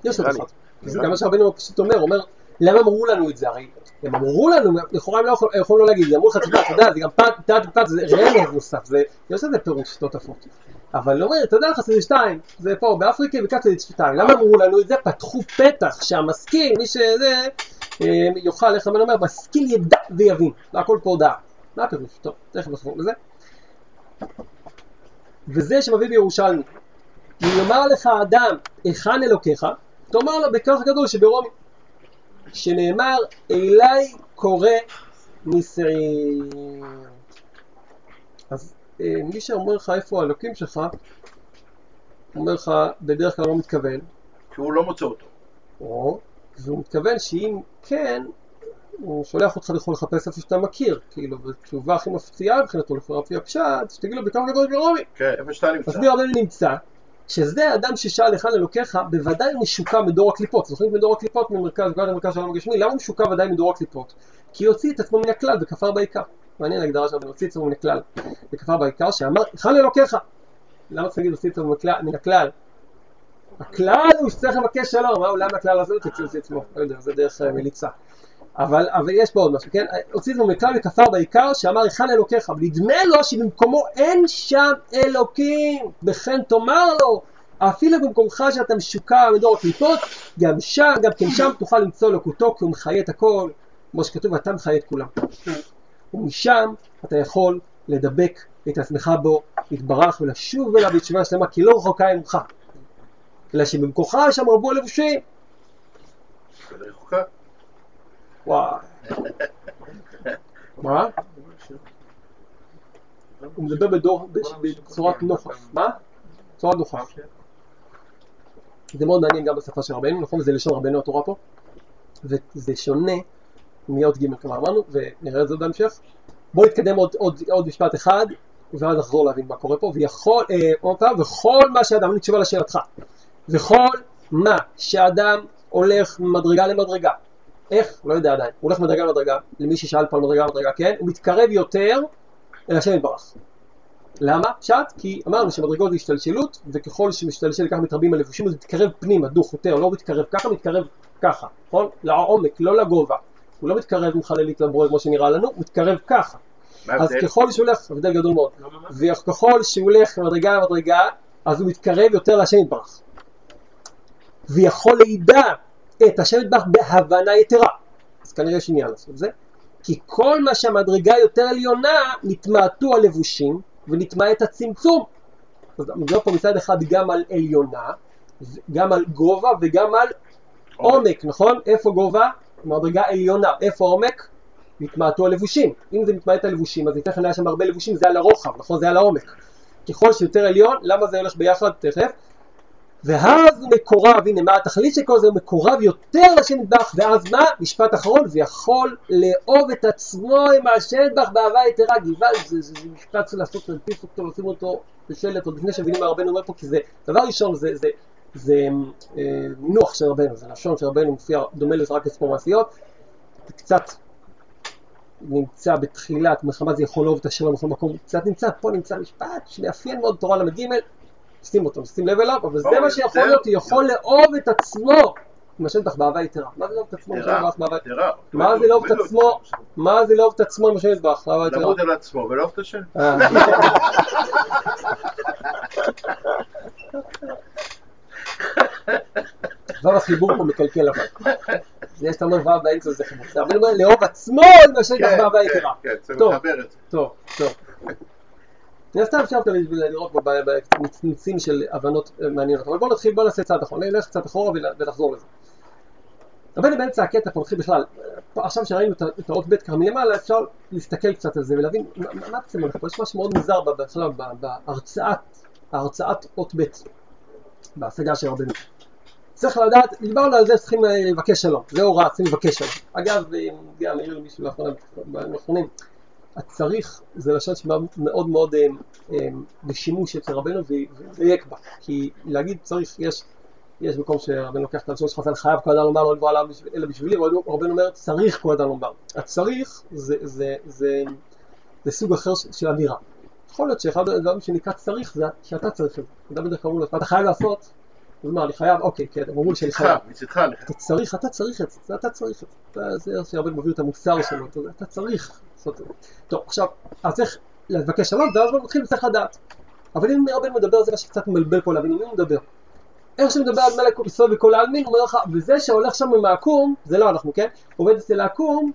יש עוד. אחד. זה גם. מה שרבנו פשוט אומר, אומר, למה אמרו לנו את זה? הרי הם אמרו לנו, לכאורה הם לא יכול- יכולנו להגיד, אמרו לך, אתה יודע, זה גם פת, תת ופת, זה רמז נוסף, זה, יש לזה פירוש תותפות. אבל אומר, תדע לך, זה שתיים, זה פה, באפריקה וכת זה שתיים. למה אמרו לנו את זה? פתחו פתח שהמשכיל, מי שזה, אה, יוכל, איך רבנו אומר, משכיל ידע ויבין. לא הכל פה הודעה. מה הפירוש? טוב, תכף נחזור לזה. וזה שמביא בירושלמי. אם יאמר לך האדם, היכן אלוקיך, תאמר לו בכך גדול שברומי. שנאמר, אליי קורא משעיר. אז אה, מי שאומר לך איפה האלוקים שלך, אומר לך, בדרך כלל לא מתכוון, שהוא לא מוצא אותו. או, והוא מתכוון שאם כן, הוא שולח אותך לכל לחפש איפה שאתה מכיר, כאילו, בתשובה הכי מפציעה מבחינתו, לפי הפשט, שתגיד לו בכך גדול ברומי. כן, איפה שאתה נמצא. מסביר רבנו נמצא, שזה האדם ששאל היכן אלוקיך, בוודאי הוא משוקע מדור הקליפות. זוכרים מדור הקליפות ממרכז, נקודת המרכז של העולם הגשמי? למה הוא משוקע ודאי מדור הקליפות? כי הוציא את עצמו מן הכלל וכפר בעיקר. מעניין ההגדרה שלנו, הוציא את עצמו מן הכלל וכפר בעיקר, שאמר, היכן אלוקיך? למה צריך להגיד הוציא את עצמו מן הכלל- הכלל? הוא שצריך לבקש שלום, מה, למה הכלל הזה לא תוציא את עצמו? לא יודע, זה דרך אה, מליצה. אבל, אבל יש פה עוד משהו, כן? הוציא עצמו מכלל וכפר בעיקר, שאמר היכן אלוקיך, אבל נדמה לו שבמקומו אין שם אלוקים, וכן תאמר לו, אפילו במקומך שאתה משוקע מדור הקליפות, גם שם, גם כן שם תוכל למצוא אלוקותו, כי הוא מחיה את הכל, כמו שכתוב, אתה מחיה את כולם. ומשם אתה יכול לדבק את עצמך בו, להתברך ולשוב אליו בתשובה שלמה, כי לא רחוקה ממך. אלא שבמקומך שם רבו הלבושים. רחוקה. מה? הוא מדבר בצורת נוכח. מה? צורת נוכח. זה מאוד מעניין גם בשפה של רבנו, נכון? זה לשון רבנו התורה פה. וזה שונה מאות ג' כלומר אמרנו, ונראה את זה בהמשך. בואו נתקדם עוד, עוד, עוד משפט אחד, ואז נחזור להבין מה קורה פה. ויכול, אה, עוד פעם, וכל מה שאדם, אני תשובה לשאלתך. וכל מה שאדם הולך ממדרגה למדרגה. איך? לא יודע עדיין. הוא הולך מדרגה למדרגה, למי ששאל פה על מדרגה למדרגה, כן? הוא מתקרב יותר אל השם יתברך. למה? פשט? כי אמרנו שמדרגות זה השתלשלות, וככל שמשתלשל ככה מתרבים הלבושים, אז מתקרב פנימה, דוך יותר, לא מתקרב ככה, מתקרב ככה, נכון? לעומק, לא לגובה. הוא לא מתקרב עם חללית לבורא כמו שנראה לנו, הוא מתקרב ככה. אז? ככל שהוא הולך, הבדל גדול מאוד, וככל שהוא הולך ממדרגה למדרגה, אז הוא מתקרב יותר להשם יתברך. ויכול לידע את השם יתברך בהבנה יתרה. אז כנראה יש עניין לעשות זה. כי כל מה שהמדרגה יותר עליונה, נתמעטו הלבושים ונתמעט הצמצום. אז מדובר פה מצד אחד גם על עליונה, גם על גובה וגם על עומק, נכון? איפה גובה? מדרגה עליונה. איפה עומק? נתמעטו הלבושים. אם זה מתמעט הלבושים, אז לפני כן היה שם הרבה לבושים, זה על הרוחב, נכון? זה על העומק. ככל שיותר עליון, למה זה הולך ביחד? תכף. ואז מקורב, הנה מה התכלית של כל זה, הוא מקורב יותר לשם נדבך, ואז מה? משפט אחרון, ויכול לאהוב את עצמו עם השם נדבך באהבה יתרה, גבעל, זה, זה, זה משפט צריך לעשות, להדפיס אותו, לשים אותו בשלט, עוד לפני שמבינים מה רבנו אומר פה, כי זה, דבר ראשון, זה, זה, זה אה, מינוח של רבנו, זה לשון של רבנו מופיע דומה לזה רק לספור מעשיות, קצת נמצא בתחילת מלחמה, זה יכול לאהוב את השם בכל מקום, קצת נמצא, פה נמצא משפט שמאפיין מאוד תורה ל"ג, שים אותו, שים לב אליו, אבל זה מה שיכול. להיות, הוא יכול לאהוב את עצמו השם יתברך באהבה יתרה. מה זה לאהוב את עצמו יתרה, יתרה. מה זה לאהוב את עצמו? מה זה לאהוב את עצמו השם יתברך באהבה יתרה? לעמוד על עצמו ולאהוב את השם. אה. וו החיבור פה מקלקל אבל. זה שאתה אומר באמצע זה חיבור. אומר לאהוב עצמו יתברך כן, באהבה כן, יתרה. כן, זה. מחבר את זה. טוב, טוב. מן הסתם אפשר לראות פה בניצים של הבנות אה, מעניינות, אבל בואו נתחיל, בואו נעשה צעד אחרון, נלך קצת אחורה ולחזור לזה. רבנו באמצע הקטע פה נתחיל בכלל, פה, עכשיו שראינו את האות ב' ככה מלמעלה, אפשר להסתכל קצת על זה ולהבין מה- בעצם הולך פה, יש משהו מאוד מוזר בכלל בהרצאת, אות ב' בהשגה של רבנו. צריך לדעת, דיברנו על זה שצריכים אה, לבקש שלום, זה הוראה, צריכים לבקש שלום. אגב, אה, גם העיר לי מישהו לאחרונה, הצריך זה לשון שמאוד מאוד אה, אה, בשימוש אצל רבנו ולדייק בה, כי להגיד צריך, יש, יש מקום שרבנו לוקח את הלשון של חז"ל חייב כל אדם לומר לא יבוא עליו אלא בשבילי, אבל רבנו אומר צריך כל אדם לומר. הצריך זה, זה, זה, זה סוג אחר של אמירה. יכול להיות שאחד הדברים שנקרא צריך זה שאתה צריך את זה. אדם בדרך כלל אומרים לו, מה אתה חייב לעשות? הוא אומר, אני חייב, אוקיי, כן, הם אמרו שאני מצדך, חייב. מצדך אני אתה צריך, אתה צריך את זה, אתה צריך את זה. זה איך שהרבן מביא את המוסר שלו, אתה צריך לעשות את זה. טוב, עכשיו, אז צריך לבקש שלום, ואז מתחיל וצריך לדעת. אבל אם רבן מדבר, זה מה שקצת מבלבל פה להבין, מי הוא מדבר? איך שהוא מדבר על מלך ישראל וכל העלמין, הוא אומר לך, וזה שהולך שם עם העקום, זה לא אנחנו, כן? עובד אצל העקום,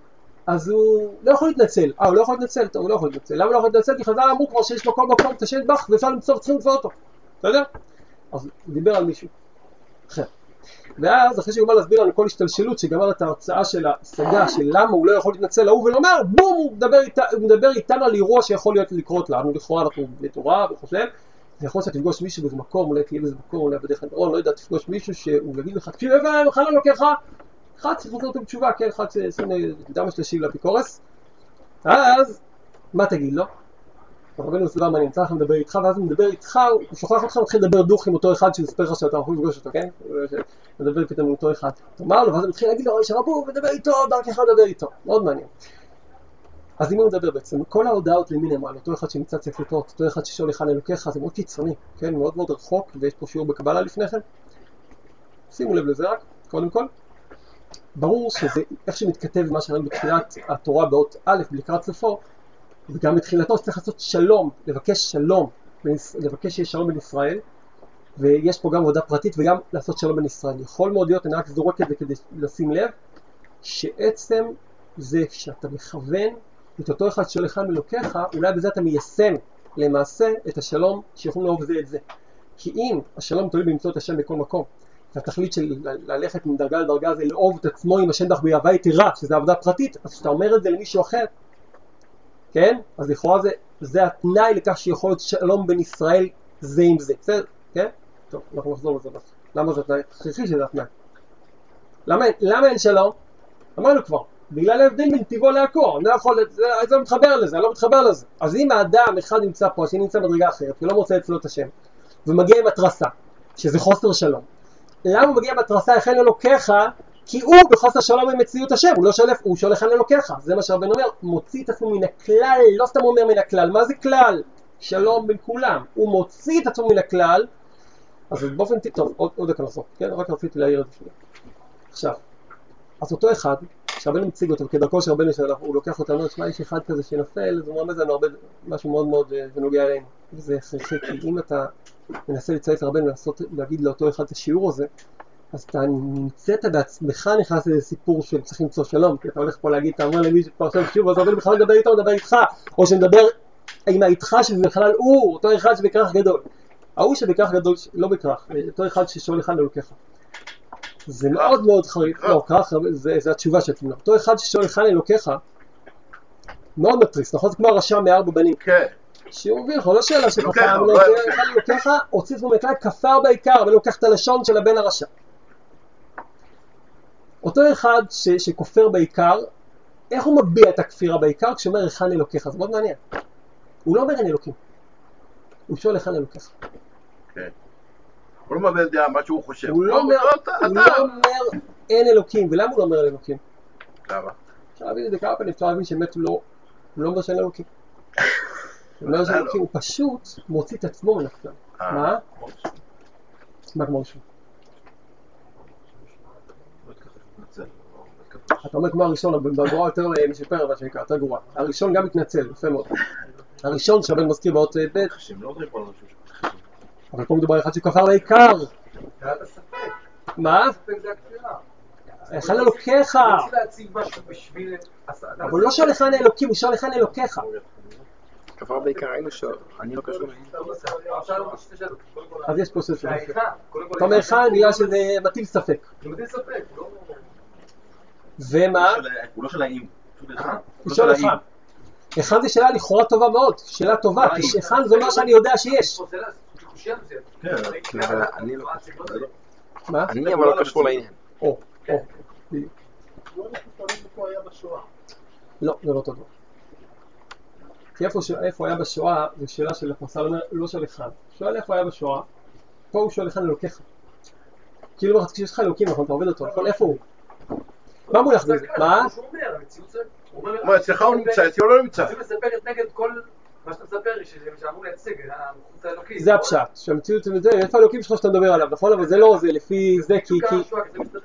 אז הוא לא יכול להתנצל. אה, הוא לא יכול להתנצל? טוב, הוא לא יכול להתנצל. למה הוא לא יכול להתנצל? כי חז"ל אמרו כבר שיש מקום את השם בח, ואפשר למצוא וצריכים למצוא אותו. אתה יודע? אז דיבר על מישהו אחר. ואז אחרי שהוא בא להסביר לנו כל השתלשלות שגמר את ההרצאה של ההשגה של למה הוא לא יכול להתנצל להוא ולומר בום הוא מדבר, איתה, הוא מדבר איתנו על אירוע שיכול להיות לקרות לנו לכאורה אנחנו בני תורה וחושב יכול להיות שתפגוש מישהו באיזה מקום אולי תהיה באיזה מקום אולי בדרך כלל לא יודע תפגוש מישהו שהוא יגיד לך תקשיב איפה היה בכלל לוקח אחד צריך לחזור אותו בתשובה כן אחד שעשינו דם השלישי לאפיקורס אז מה תגיד לו? רבנו מסודר מה נמצא לך מדבר איתך ואז הוא מדבר איתך הוא שוכח אותך ומתחיל לדבר דוך עם אותו אחד שהוא יספר לך שאתה יכול לפגוש אותו כן? מדבר פתאום עם אותו אחד. תאמר לו ואז הוא מתחיל להגיד לו שרבו הוא מדבר איתו דרכך לדבר איתו. מאוד מעניין. אז אם הוא מדבר בעצם? כל ההודעות למיניהם על אותו אחד שנמצא צפתות אותו אחד ששואל היכן אלוקיך זה מאוד קיצוני כן? מאוד מאוד רחוק ויש פה שיעור בקבלה לפני כן. שימו לב לזה רק קודם כל. ברור שזה איך שמתכתב מה שראינו בתחילת התורה באות א' לקראת סופו וגם בתחילתו שצריך לעשות שלום, לבקש שלום, לבקש שיהיה שלום בין ישראל ויש פה גם עבודה פרטית וגם לעשות שלום בין ישראל. יכול מאוד להיות, אני רק זורק את זה כדי לשים לב, שעצם זה שאתה מכוון את אותו אחד שואל היכן אלוקיך, אולי בזה אתה מיישם למעשה את השלום שיכולים לאהוב זה את זה. כי אם השלום תלוי במצוא את השם בכל מקום, והתכלית של ללכת מדרגה לדרגה זה לאהוב את עצמו עם השם דרך באהבה יתרה, שזה עבודה פרטית, אז כשאתה אומר את זה למישהו אחר, כן? אז לכאורה זה, זה התנאי לכך שיכול להיות שלום בין ישראל זה עם זה, בסדר? כן? טוב, אנחנו נחזור לזה בסוף. למה זה התנאי? הכרחי שזה התנאי. למה, למה אין שלום? אמרנו כבר, בגלל ההבדל בין טבעו לעקור, אני לא יכול, זה לא מתחבר לזה, אני לא מתחבר לזה. אז אם האדם אחד נמצא פה, השני נמצא מדרגה אחרת, ולא מוצא אצלו את השם, ומגיע עם התרסה, שזה חוסר שלום. למה הוא מגיע עם התרסה, היכן אלוקיך? כי הוא בחוסר שלום עם מציאות השם, הוא לא שולף, הוא שואל היכן אלוקיך. זה מה שהרבן אומר, מוציא את עצמו מן הכלל, לא סתם אומר מן הכלל, מה זה כלל? שלום בין כולם. הוא מוציא את עצמו מן הכלל, אז באופן טבעי, טוב, עוד, דקה נחזור, כן? רק רציתי להעיר את זה. עכשיו, אז אותו אחד, שרבנו מציג אותו, כדרכו של רבנו שלנו, הוא לוקח אותנו, אומר, שמע, יש אחד כזה שנפל, אז הוא מרמז לנו הרבה, משהו מאוד מאוד אה, בנוגע אלינו. וזה הכרחי, כי אם אתה מנסה לציית לרבנו, להגיד לאותו אחד את השיעור הזה, אז אתה נמצאת בעצמך נכנס לאיזה סיפור של צריך למצוא שלום, כי אתה הולך פה להגיד, אתה אומר למי שפה עכשיו שיעור, אז רבנו בכלל מדבר איתו, הוא מדבר איתך, או שמדבר עם האיתך שזה בכלל הוא, אותו אחד שבכרך גדול. ההוא שבכרך גדול, לא בכרך, אותו אחד ששואל היכן אלוקיך. זה מאוד מאוד חריף, לא, כרך, זה, זה התשובה של לו. אותו אחד ששואל היכן אלוקיך, מאוד מתריס, נכון? זה כמו הרשע מארבע בנים. כן, שהוא מבין לך, לא שאלה של לוקח, כפר, אבל לוקח. הוציא עצמו מכלל כפר בעיקר, אבל לוקח את הלשון של הבן הרשע. אותו אחד ש, שכופר בעיקר, איך הוא מביע את הכפירה בעיקר כשהוא אומר היכן אלוקיך? זה מאוד מעניין. הוא לא אומר אין אלוקים. הוא שואל היכן אלוקיך. כן. הוא לא מבין דעה מה שהוא חושב. הוא לא אומר, אתה, הוא אתה. לא אומר אין אלוקים, ולמה הוא לא אומר אין אלוקים? למה? אפשר להבין את זה כמה פעמים, אפשר להבין שבאמת הוא לא, הוא לא אומר שאין אלוקים. הוא אומר שאין אלוקים, הוא פשוט מוציא את עצמו מן הכלל. אה. מה? מה כמו ראשון? אתה אומר כמו הראשון, אבל בגרוע יותר אה, משפר, מה שנקרא, יותר גרוע. הראשון גם מתנצל, יפה מאוד. הראשון שהבן מזכיר באות אה, ב', לא. אבל פה מדובר על אחד שכפר לעיקר. מה? היכן אלוקיך? אבל הוא לא שואל היכן האלוקים, הוא שואל היכן אלוקיך. כבר בעיקר ראינו שאני לא קשור אז יש פה כל, אתה אומר היכן בגלל שזה מטיל ספק. זה מטיל ספק, לא... ומה? הוא לא של האם. הוא של שואל היכן. היכן זה שאלה לכאורה טובה מאוד, שאלה טובה, כי היכן זה אומר שאני יודע שיש. כן. לא- מה? אני אבל לא קשור לעניין. או, או. לא. לא, זה לא דבר. כי איפה, היה בשואה, זו שאלה של הפרסה, לא של היכן. שואל איפה היה בשואה, פה הוא שואל היכן אלוקיך. כאילו כשיש לך אלוקים, נכון, אתה עובד אותו, נכון, איפה הוא? מה מולך בזה? מה? הוא זה... מה, אצלך הוא נמצא, אצלי הוא לא נמצא. המציאות מספרת נגד כל מה שאתה מספר לי, שאמור לייצג, החוץ האלוקי. זה הפשט, שהמציאות זה, איפה האלוקים שלך שאתה מדבר עליו, נכון? אבל זה לא זה, לפי זה, כי...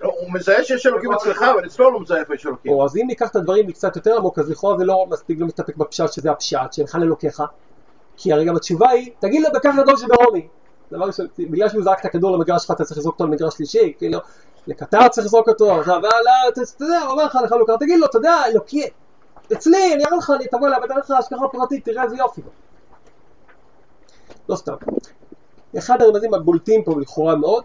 לא, הוא מזהה שיש אלוקים אצלך, אבל אצלו לא מזהה איפה יש אלוקים. או, אז אם ניקח את הדברים קצת יותר עמוק, אז לכאורה זה לא מספיק, לא מסתפק בפשט שזה הפשט, שאינך אלוקיך, כי הרי גם התשובה היא, תגיד לו בכך גדול שברומי. דבר ראשון, בגלל שהוא זרק את הכדור למגרש שלך, אתה צריך לזרוק אותו למגרש שלישי, כאילו, לקטר צריך לזרוק אותו, אבל לא, אתה יודע, הוא אומר לך לחלוקה, תגיד לו, אתה יודע, אלוקי, אצלי, אני אראה לך, אני תבוא אליי, ואתה לך השגחה פרטית, תראה איזה יופי. לא סתם. אחד הרמזים הבולטים פה לכאורה מאוד,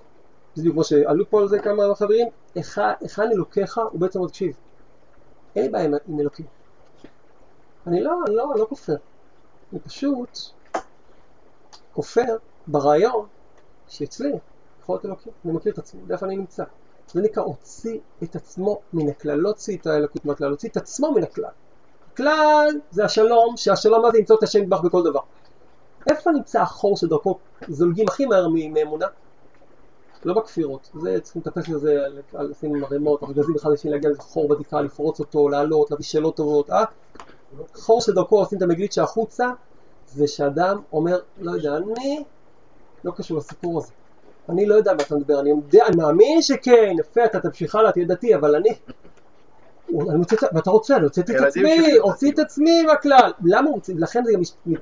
בדיוק כמו שעלו פה על זה כמה חברים, היכן אלוקיך הוא בעצם עוד תקשיב. אין לי בעיה עם- אלוקים. אני לא, לא, לא כופר. אני פשוט כופר ברעיון שאצלי יכול להיות אלוקים. אני מכיר את עצמי, יודע איפה אני נמצא. זה נקרא הוציא את עצמו מן הכלל, לא הוציא את האלוקות מהכלל, הוציא את עצמו מן הכלל. הכלל זה השלום, שהשלום מה זה למצוא את השם נדבך בכל דבר. איפה נמצא החור שדרכו זולגים הכי מהר מאמונה? לא בכפירות, זה צריכים לטפס לזה, לשים ערימות, ארגזים חדשים להגיע לאיזה חור בתקרה, לפרוץ אותו, לעלות, להביא שאלות טובות, אה? חור שדרכו עושים את המגלית שהחוצה, זה שאדם אומר, לא יודע, אני לא קשור לסיפור הזה. אני לא יודע מה אתה מדבר, אני יודע, אני מאמין שכן, יפה, אתה תמשיך הלאה, תהיה דתי, אבל אני... אני מוצא, את- ואתה רוצה, אני הוצאתי את עצמי, הוציא את עצמי מהכלל. למה הוא הוציא? לכן זה גם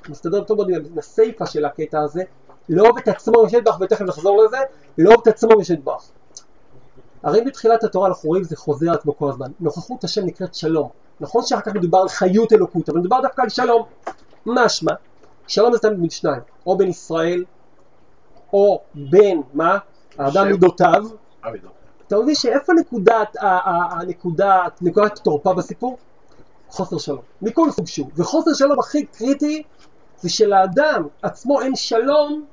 מסתדר טוב מאוד עם הסיפה של הקטע הזה. לא אוהב את עצמו משדבח, ותכף נחזור לזה, לא אוהב את עצמו משדבח. הרי בתחילת התורה אנחנו רואים זה חוזר על עצמו כל הזמן. נוכחות השם נקראת שלום. נכון שאחר כך מדובר על חיות אלוקות, אבל מדובר דווקא על שלום. משמע, שלום זה תמיד בין שניים, או בין ישראל, או בין, מה? האדם. מידותיו. אתה מבין שאיפה נקודת, ה- ה- הנקודה, נקודת התורפה בסיפור? חוסר שלום, מכל סוג שהוא. וחוסר שלום הכי קריטי זה שלאדם עצמו אין שלום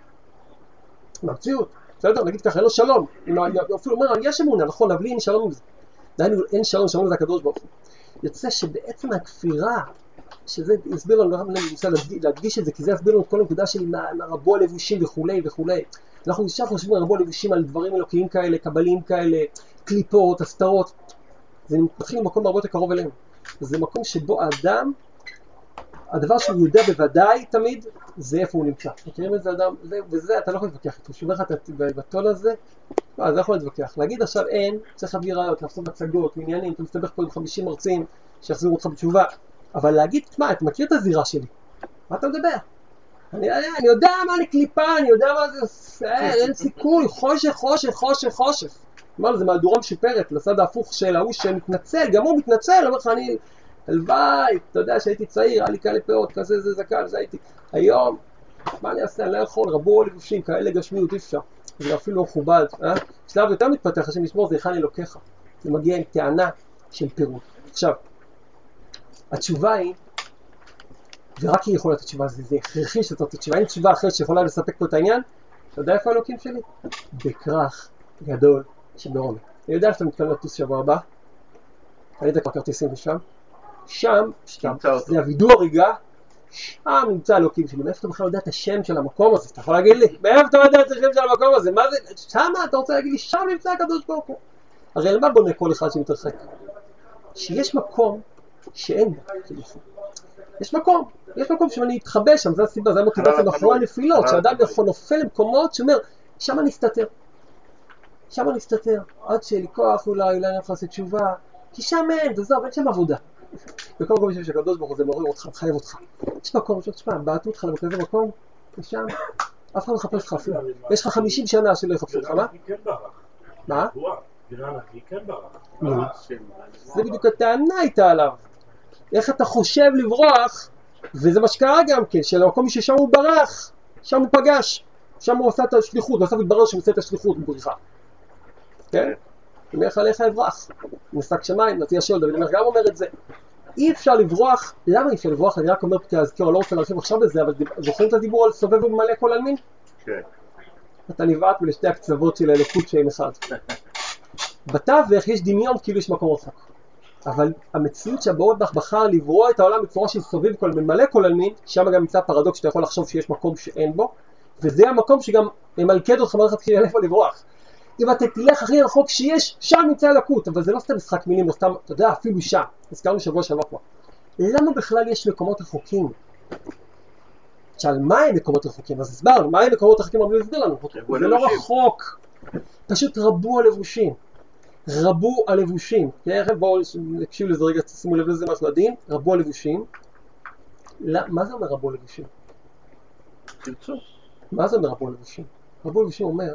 במציאות. בסדר, נגיד ככה, אין לו שלום. אפילו אומר, יש אמונה, נכון, אבל לי אין שלום עם זה. דהיינו, אין שלום, שלום זה הקדוש ברוך הוא. יוצא שבעצם הכפירה, שזה יסביר לנו, אני ניסה להדגיש, את זה, כי זה יסביר לנו את כל הנקודה של רבו הלבושים וכולי וכולי. אנחנו ישר חושבים על רבו הלבושים על דברים אלוקיים כאלה, קבליים כאלה, קליפות, הסתרות. זה מתחיל במקום הרבה יותר קרוב אלינו. זה מקום שבו האדם, הדבר שהוא יודע בוודאי תמיד, זה איפה הוא נמצא. מכירים את זה אדם, זה, וזה אתה לא יכול להתווכח איתו. אומר לך את- בטון הזה, לא, זה יכול להתווכח. להגיד עכשיו אין, צריך להביא ראיות, לעשות מצגות, עניינים, אתה מסתבך פה עם 50 מרצים שיחזירו אותך בתשובה. אבל להגיד, תשמע, אתה מכיר את הזירה שלי, מה אתה מדבר? אני, אני יודע מה אני קליפה, אני יודע מה זה, אה, אין סיכוי, חושך, חושך, חושך, חושך. לו, זה מהדורה משופרת, לצד ההפוך של ההוא שמתנצל, גם הוא מתנצל, אומר לך, אני, הלוואי, אתה יודע שהייתי צעיר, היה לי כאלה פאות, כזה זה זקן, זה הייתי, היום, מה אני אעשה, אני לא יכול, רבו לבושים, כאלה גשמיות, אי אפשר. זה אפילו לא מכובד, אה? שלב יותר מתפתח, השם ישמור, זה היכן אלוקיך. זה מגיע עם טענה של פירוט. עכשיו, התשובה היא, ורק היא יכולה לתת תשובה, זה, זה הכרחי שזאת התשובה, אין תשובה אחרת שיכולה לספק פה את העניין. אתה יודע איפה האלוקים שלי? בכרך גדול שבעומק. אני יודע שאתה מתכוון לטוס שבוע הבא, קנית כבר כרטיסים לשם, שם, שאתה, אותו. זה הווידוא הריגה, שם נמצא אלוקים שלי, מאיפה אתה בכלל יודע את השם של המקום הזה? אתה יכול להגיד לי? מאיפה אתה יודע את השם של המקום הזה? מה זה? שם אתה רוצה להגיד לי? שם נמצא הקדוש ברוך הוא. הרי על מה בונה כל אחד שמתרחק? שיש מקום שאין הוא. יש מקום, יש מקום שאני אתחבא שם, זו הסיבה, זו המוטיבציה מאחורי הפנוי. הנפילות, חלל שאדם הפנוי. יכול נופל למקומות שאומר, שם אני אסתתר. שם אני אסתתר, עד שיהיה לי כוח אולי, אולי אני יכול לעשות תשובה, כי שם אין, עזוב, אין שם עבודה. וכל מקום שיש שהקדוש ברוך הוא זה מעורר אותך, מחייב אותך. יש מקום תשמע, בעטו אותך בכזה מקום, ושם, אף אחד לא מחפש אותך אפילו. יש לך 50 שנה שלא יחפשו אותך, מה? כן. מה? כן. זה בדיוק הטענה הייתה עליו. איך אתה חושב לברוח וזה מה שקרה גם כן, שלמקום ששם הוא ברח, שם הוא פגש, שם הוא עשה את השליחות, בסוף התברר שהוא עושה את השליחות בבריחה. כן? אם ילך עליך אברח, נשק שמיים, נטיע שאול, דוד המלך גם אומר את זה. אי אפשר לברוח, למה אי אפשר לברוח? אני רק אומר כהזכיר, אני לא רוצה להרחיב עכשיו בזה, אבל זוכרים את הדיבור על סובב וממלא כל עלמין? כן. אתה נבעט לשתי הקצוות של האלוקות שהם אחד. בתווך יש דמיון כאילו יש מקום רחוק. אבל המציאות שהבורא בך בחר לברוא את העולם בצורה של סובב כל ממלא כל עלמין, שם גם נמצא פרדוקס שאתה יכול לחשוב שיש מקום שאין בו, וזה המקום שגם ממלכד אותך מלכת כאילו איפה לברוח. אם אתה תלך הכי רחוק שיש, שם נמצא אלוקות, אבל זה לא סתם משחק מילים, או סתם, אתה יודע, אפילו שם, הזכרנו שבוע שעבר כבר. למה בכלל יש מקומות רחוקים? שאל, מה הם מקומות רחוקים? אז הסברנו, מה הם מקומות רחוקים? רבי הסביר לנו, רבו זה לא. רחוק, פשוט רבו הלבושים. רבו הלבושים. תכף בואו נקשיב לזה רגע, שימו לב לזה משהו עדין, רבו הלבושים. מה זה אומר רבו הלבושים? תרצו. מה זה אומר רבו הלבושים? רבו הלבושים אומר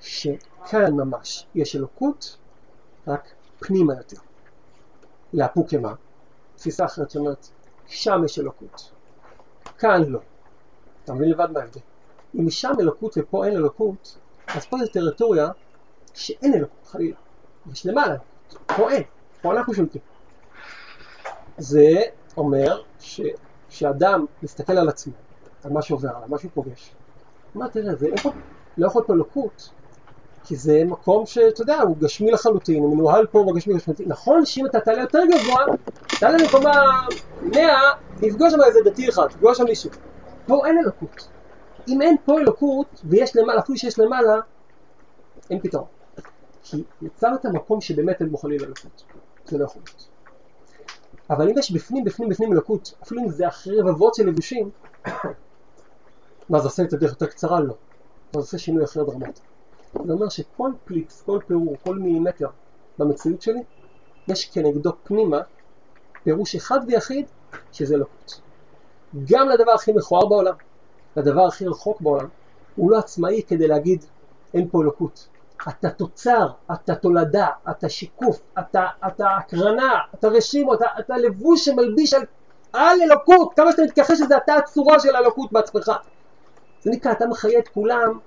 שכאן ממש יש אלוקות, רק פנימה יותר. לאפוק כמה? תפיסה אחרת שאומרת, שם יש אלוקות, כאן לא. אתה מבין לבד מה ההבדל? אם משם אלוקות ופה אין אלוקות, אז פה זו טריטוריה שאין אלוקות, חלילה. יש למעלה פה אין, פה אנחנו שולטים. זה אומר ש, שאדם מסתכל על עצמו, על מה שעובר עליו, מה שהוא פוגש. מה תראה, זה אין פה, לא יכול פה אלוקות, כי זה מקום שאתה יודע, הוא גשמי לחלוטין, הוא מנוהל פה בגשמי לחלוטין. נכון שאם אתה תעלה יותר גבוה, תעלה למקומה 100, תפגוש שם איזה דתי אחד, תפגוש שם מישהו. פה אין אלוקות. אם אין פה אלוקות, ויש למעלה, אפילו שיש למעלה, אין פתרון. כי יצרת מקום שבאמת אין בו חלילה אלוקות. זה לא יכול להיות. אבל אם יש בפנים, בפנים, בפנים אלוקות, אפילו אם זה אחרי רבבות של לבושים, מה זה עושה את הדרך יותר קצרה? לא. זה עושה שינוי אחר דרמטי. זה אומר שכל פליפס, כל פירור, כל מילימטר במציאות שלי, יש כנגדו פנימה פירוש אחד ויחיד שזה אלוקות. גם לדבר הכי מכוער בעולם, לדבר הכי רחוק בעולם, הוא לא עצמאי כדי להגיד אין פה אלוקות. אתה תוצר, אתה תולדה, אתה שיקוף, אתה, אתה הקרנה, אתה רשימו, אתה, אתה לבוש שמלביש על, על אלוקות, כמה שאתה מתכחש לזה, אתה הצורה של האלוקות בעצמך. זה נקרא, אתה מחיה את כולם,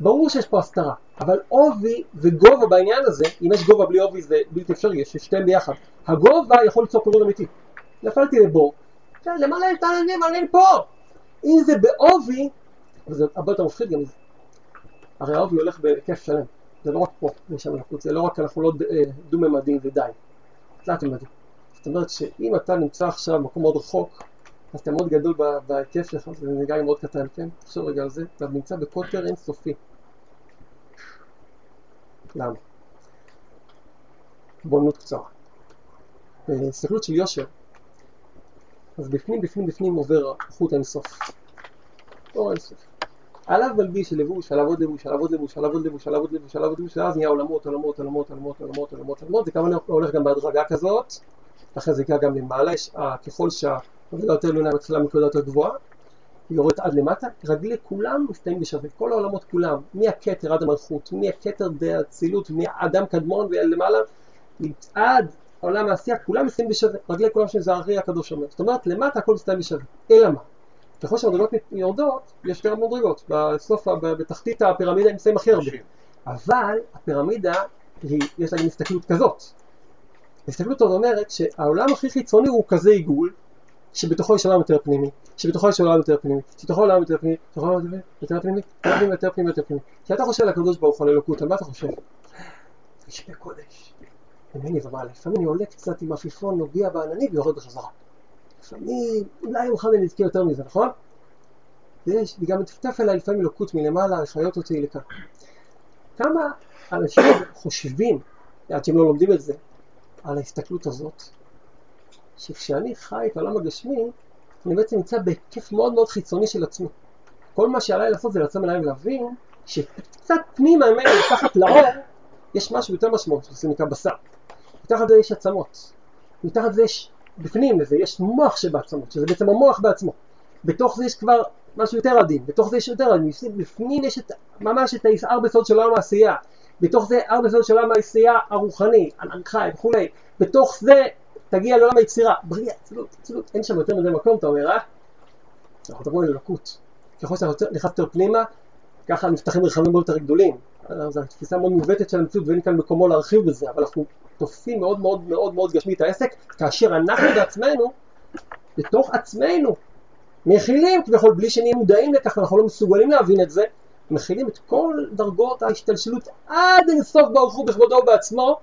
ברור שיש פה הסתרה, אבל עובי וגובה בעניין הזה, אם יש גובה בלי עובי זה בלתי אפשרי, יש שתיהם ביחד. הגובה יכול ליצור פירוד אמיתי. נפלתי לבור, למעלה את העננים, אני פה. אם זה בעובי, וזה הרבה יותר מפחיד גם מזה. הרי העובי הולך בהיקף שלם, זה לא רק פה, יש שם לחוץ, זה לא רק אנחנו לא אה, דו-ממדים ודי, תלת-ממדים. זאת אומרת שאם אתה נמצא עכשיו במקום מאוד רחוק, אז אתה מאוד גדול בהיקף שלך, זה נראה לי מאוד קטן, כן? תחשוב רגע על זה, אתה נמצא בקוטר אינסופי. למה? בונות קצרה. בהסתכלות של יושר, אז בפנים, בפנים, בפנים עובר חוט אינסוף. אור אינסוף. עליו מלביש לבוש, עליו עוד לבוש, עליו עוד לבוש, עליו עוד לבוש, עליו עוד לבוש, עליו עוד לבוש, ואז נהיה עולמות, עולמות, עולמות, עולמות, עולמות, עולמות, עולמות, זה כמובן הולך גם בהדרגה כזאת, לכן זה יקרה גם למעלה, אה, ככל שהמדרגה יותר עליונה מתחילה מנקודה יותר גבוהה, יורדת עד למטה, רגלי כולם מסתיים בשווה, כל העולמות כולם, מהכתר עד המלכות, מהכתר דאצילות, מאדם קדמון ולמעלה, עד העולם העשייה, כולם מסתיים בשווה, רגלי כולם שם זה הארי הקדוש אומר, זאת אומרת למטה הכל מסתיים בשווה, אלא מה? ככל שהמדרגות יורדות, יש יותר מדרגות, בסוף, בתחתית הפירמידה נמצאים הכי הרבה, אבל הפירמידה, היא, יש לה גם הסתכלות כזאת, ההסתכלות הזאת אומרת שהעולם הכי חיצוני הוא כזה עיגול, שבתוכו יש עולם יותר פנימי, שבתוכו יש עולם יותר פנימי, שבתוכו עולם יותר פנימי, בתוכו עולם יותר פנימי, יותר פנימי, יותר פנימי, יותר פנימי. כשאתה חושב על הקדוש ברוך הוא, על אלוקות, על מה אתה חושב? יש בקודש. ממני ומעלה. לפעמים אני עולה קצת עם עפיפון, נוגע בעננים ויורד בחזרה. לפעמים, אולי מחר אני יותר מזה, נכון? ויש, וגם מטפטף אליי לפעמים אלוקות מלמעלה, לחיות אותי לכאן. כמה אנשים חושבים, עד שהם לא לומדים את זה, על ההסתכלות הזאת, שכשאני חי את העולם הגשמי, אני בעצם נמצא בהיקף מאוד מאוד חיצוני של עצמי. כל מה שעליי לעשות זה לעצום עיניים ולהבין שקצת פנימה ממני, מתחת לאור, יש משהו יותר משמעות, שזה נקרא בשר. מתחת לזה יש עצמות. מתחת לזה יש, בפנים לזה, יש מוח שבעצמות, שזה בעצם המוח בעצמו. בתוך זה יש כבר משהו יותר עדין, בתוך זה יש יותר עדין, בפנים יש את, ממש את הארבע סוד של עולם העשייה. בתוך זה ארבע סוד של עולם העשייה הרוחני, הננחי וכולי. בתוך זה תגיע לעולם היצירה, בריאה, אצילות, אצילות, אין שם יותר מדי מקום, אתה אומר, אה? אנחנו מדברים על. ככל שאתה נכנס יותר פנימה, ככה נפתחים מרחבים הרבה יותר גדולים. זו תפיסה מאוד מעוותת של המציאות ואין כאן מקומו להרחיב בזה, אבל אנחנו תופסים מאוד מאוד מאוד מאוד גשמי את העסק, כאשר אנחנו בעצמנו, בתוך עצמנו, מכילים כביכול בלי שנהיה מודעים לכך ואנחנו לא מסוגלים להבין את זה, מכילים את כל דרגות ההשתלשלות עד אינסוף ברוך הוא בכבודו ובעצמו,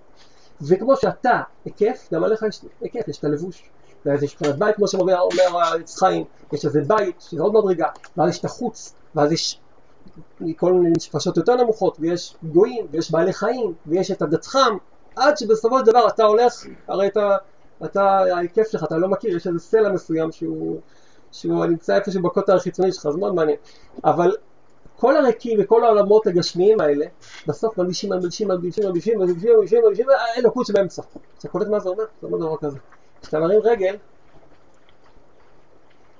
וכמו שאתה היקף, גם עליך יש היקף, יש את הלבוש. ואז יש מבחינת בית, כמו שאומר חיים, יש איזה בית, שזה עוד מדרגה, ואז יש את החוץ, ואז יש כל מיני נפשות יותר נמוכות, ויש גויים, ויש בעלי חיים, ויש את הדתחם, עד שבסופו של דבר אתה הולך, הרי אתה, אתה, ההיקף שלך, אתה לא מכיר, יש איזה סלע מסוים שהוא, שהוא נמצא איפשהו בקוטר החיצוני שלך, זה מאוד מעניין. אבל כל הריקים וכל העולמות הגשמיים האלה, בסוף מלבישים, מלבישים, מלבישים, מלבישים, מלבישים, מלבישים, מלבישים, האלוקות שבאמצע. אתה קולט מה זה אומר? זה אומר דבר כזה. כשאתה מרים רגל,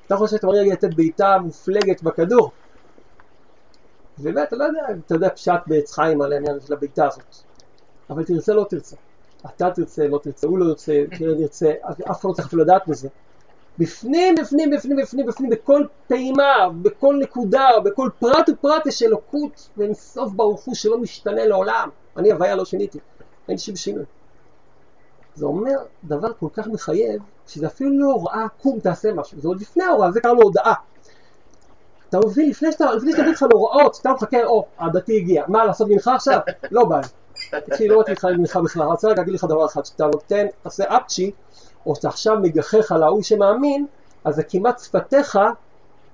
אתה חושב שאתה מרים רגל לתת בעיטה מופלגת בכדור. ובאמת, אתה לא יודע, אתה יודע פשט בעץ חיים על העניין של הבעיטה הזאת. אבל תרצה לא תרצה. אתה תרצה, לא תרצה, הוא לא ירצה, תראה ירצה, אף אחד לא צריך אפילו לדעת מזה. בפנים, בפנים, בפנים, בפנים, בפנים, בכל פעימה, בכל נקודה, בכל פרט ופרט יש אלוקות ואינסוף ברוך הוא שלא משתנה לעולם. אני הוויה לא שיניתי, אין שום שינוי. זה אומר דבר כל כך מחייב, שזה אפילו לא הוראה, קום תעשה משהו, זה עוד לפני ההוראה, זה קראנו הודעה. אתה מבין, לפני שאתה, לפני שאתה מביא לך להוראות, אתה מחכה, או, הדתי הגיע, מה לעשות מנחה עכשיו? לא בא תקשיב, לא מתאים לך מנחה בכלל, אני רוצה רק להגיד לך דבר אחד, שאתה נותן, תעשה אפצ'י, או שאתה עכשיו מגחך על ההוא שמאמין, אז זה כמעט שפתיך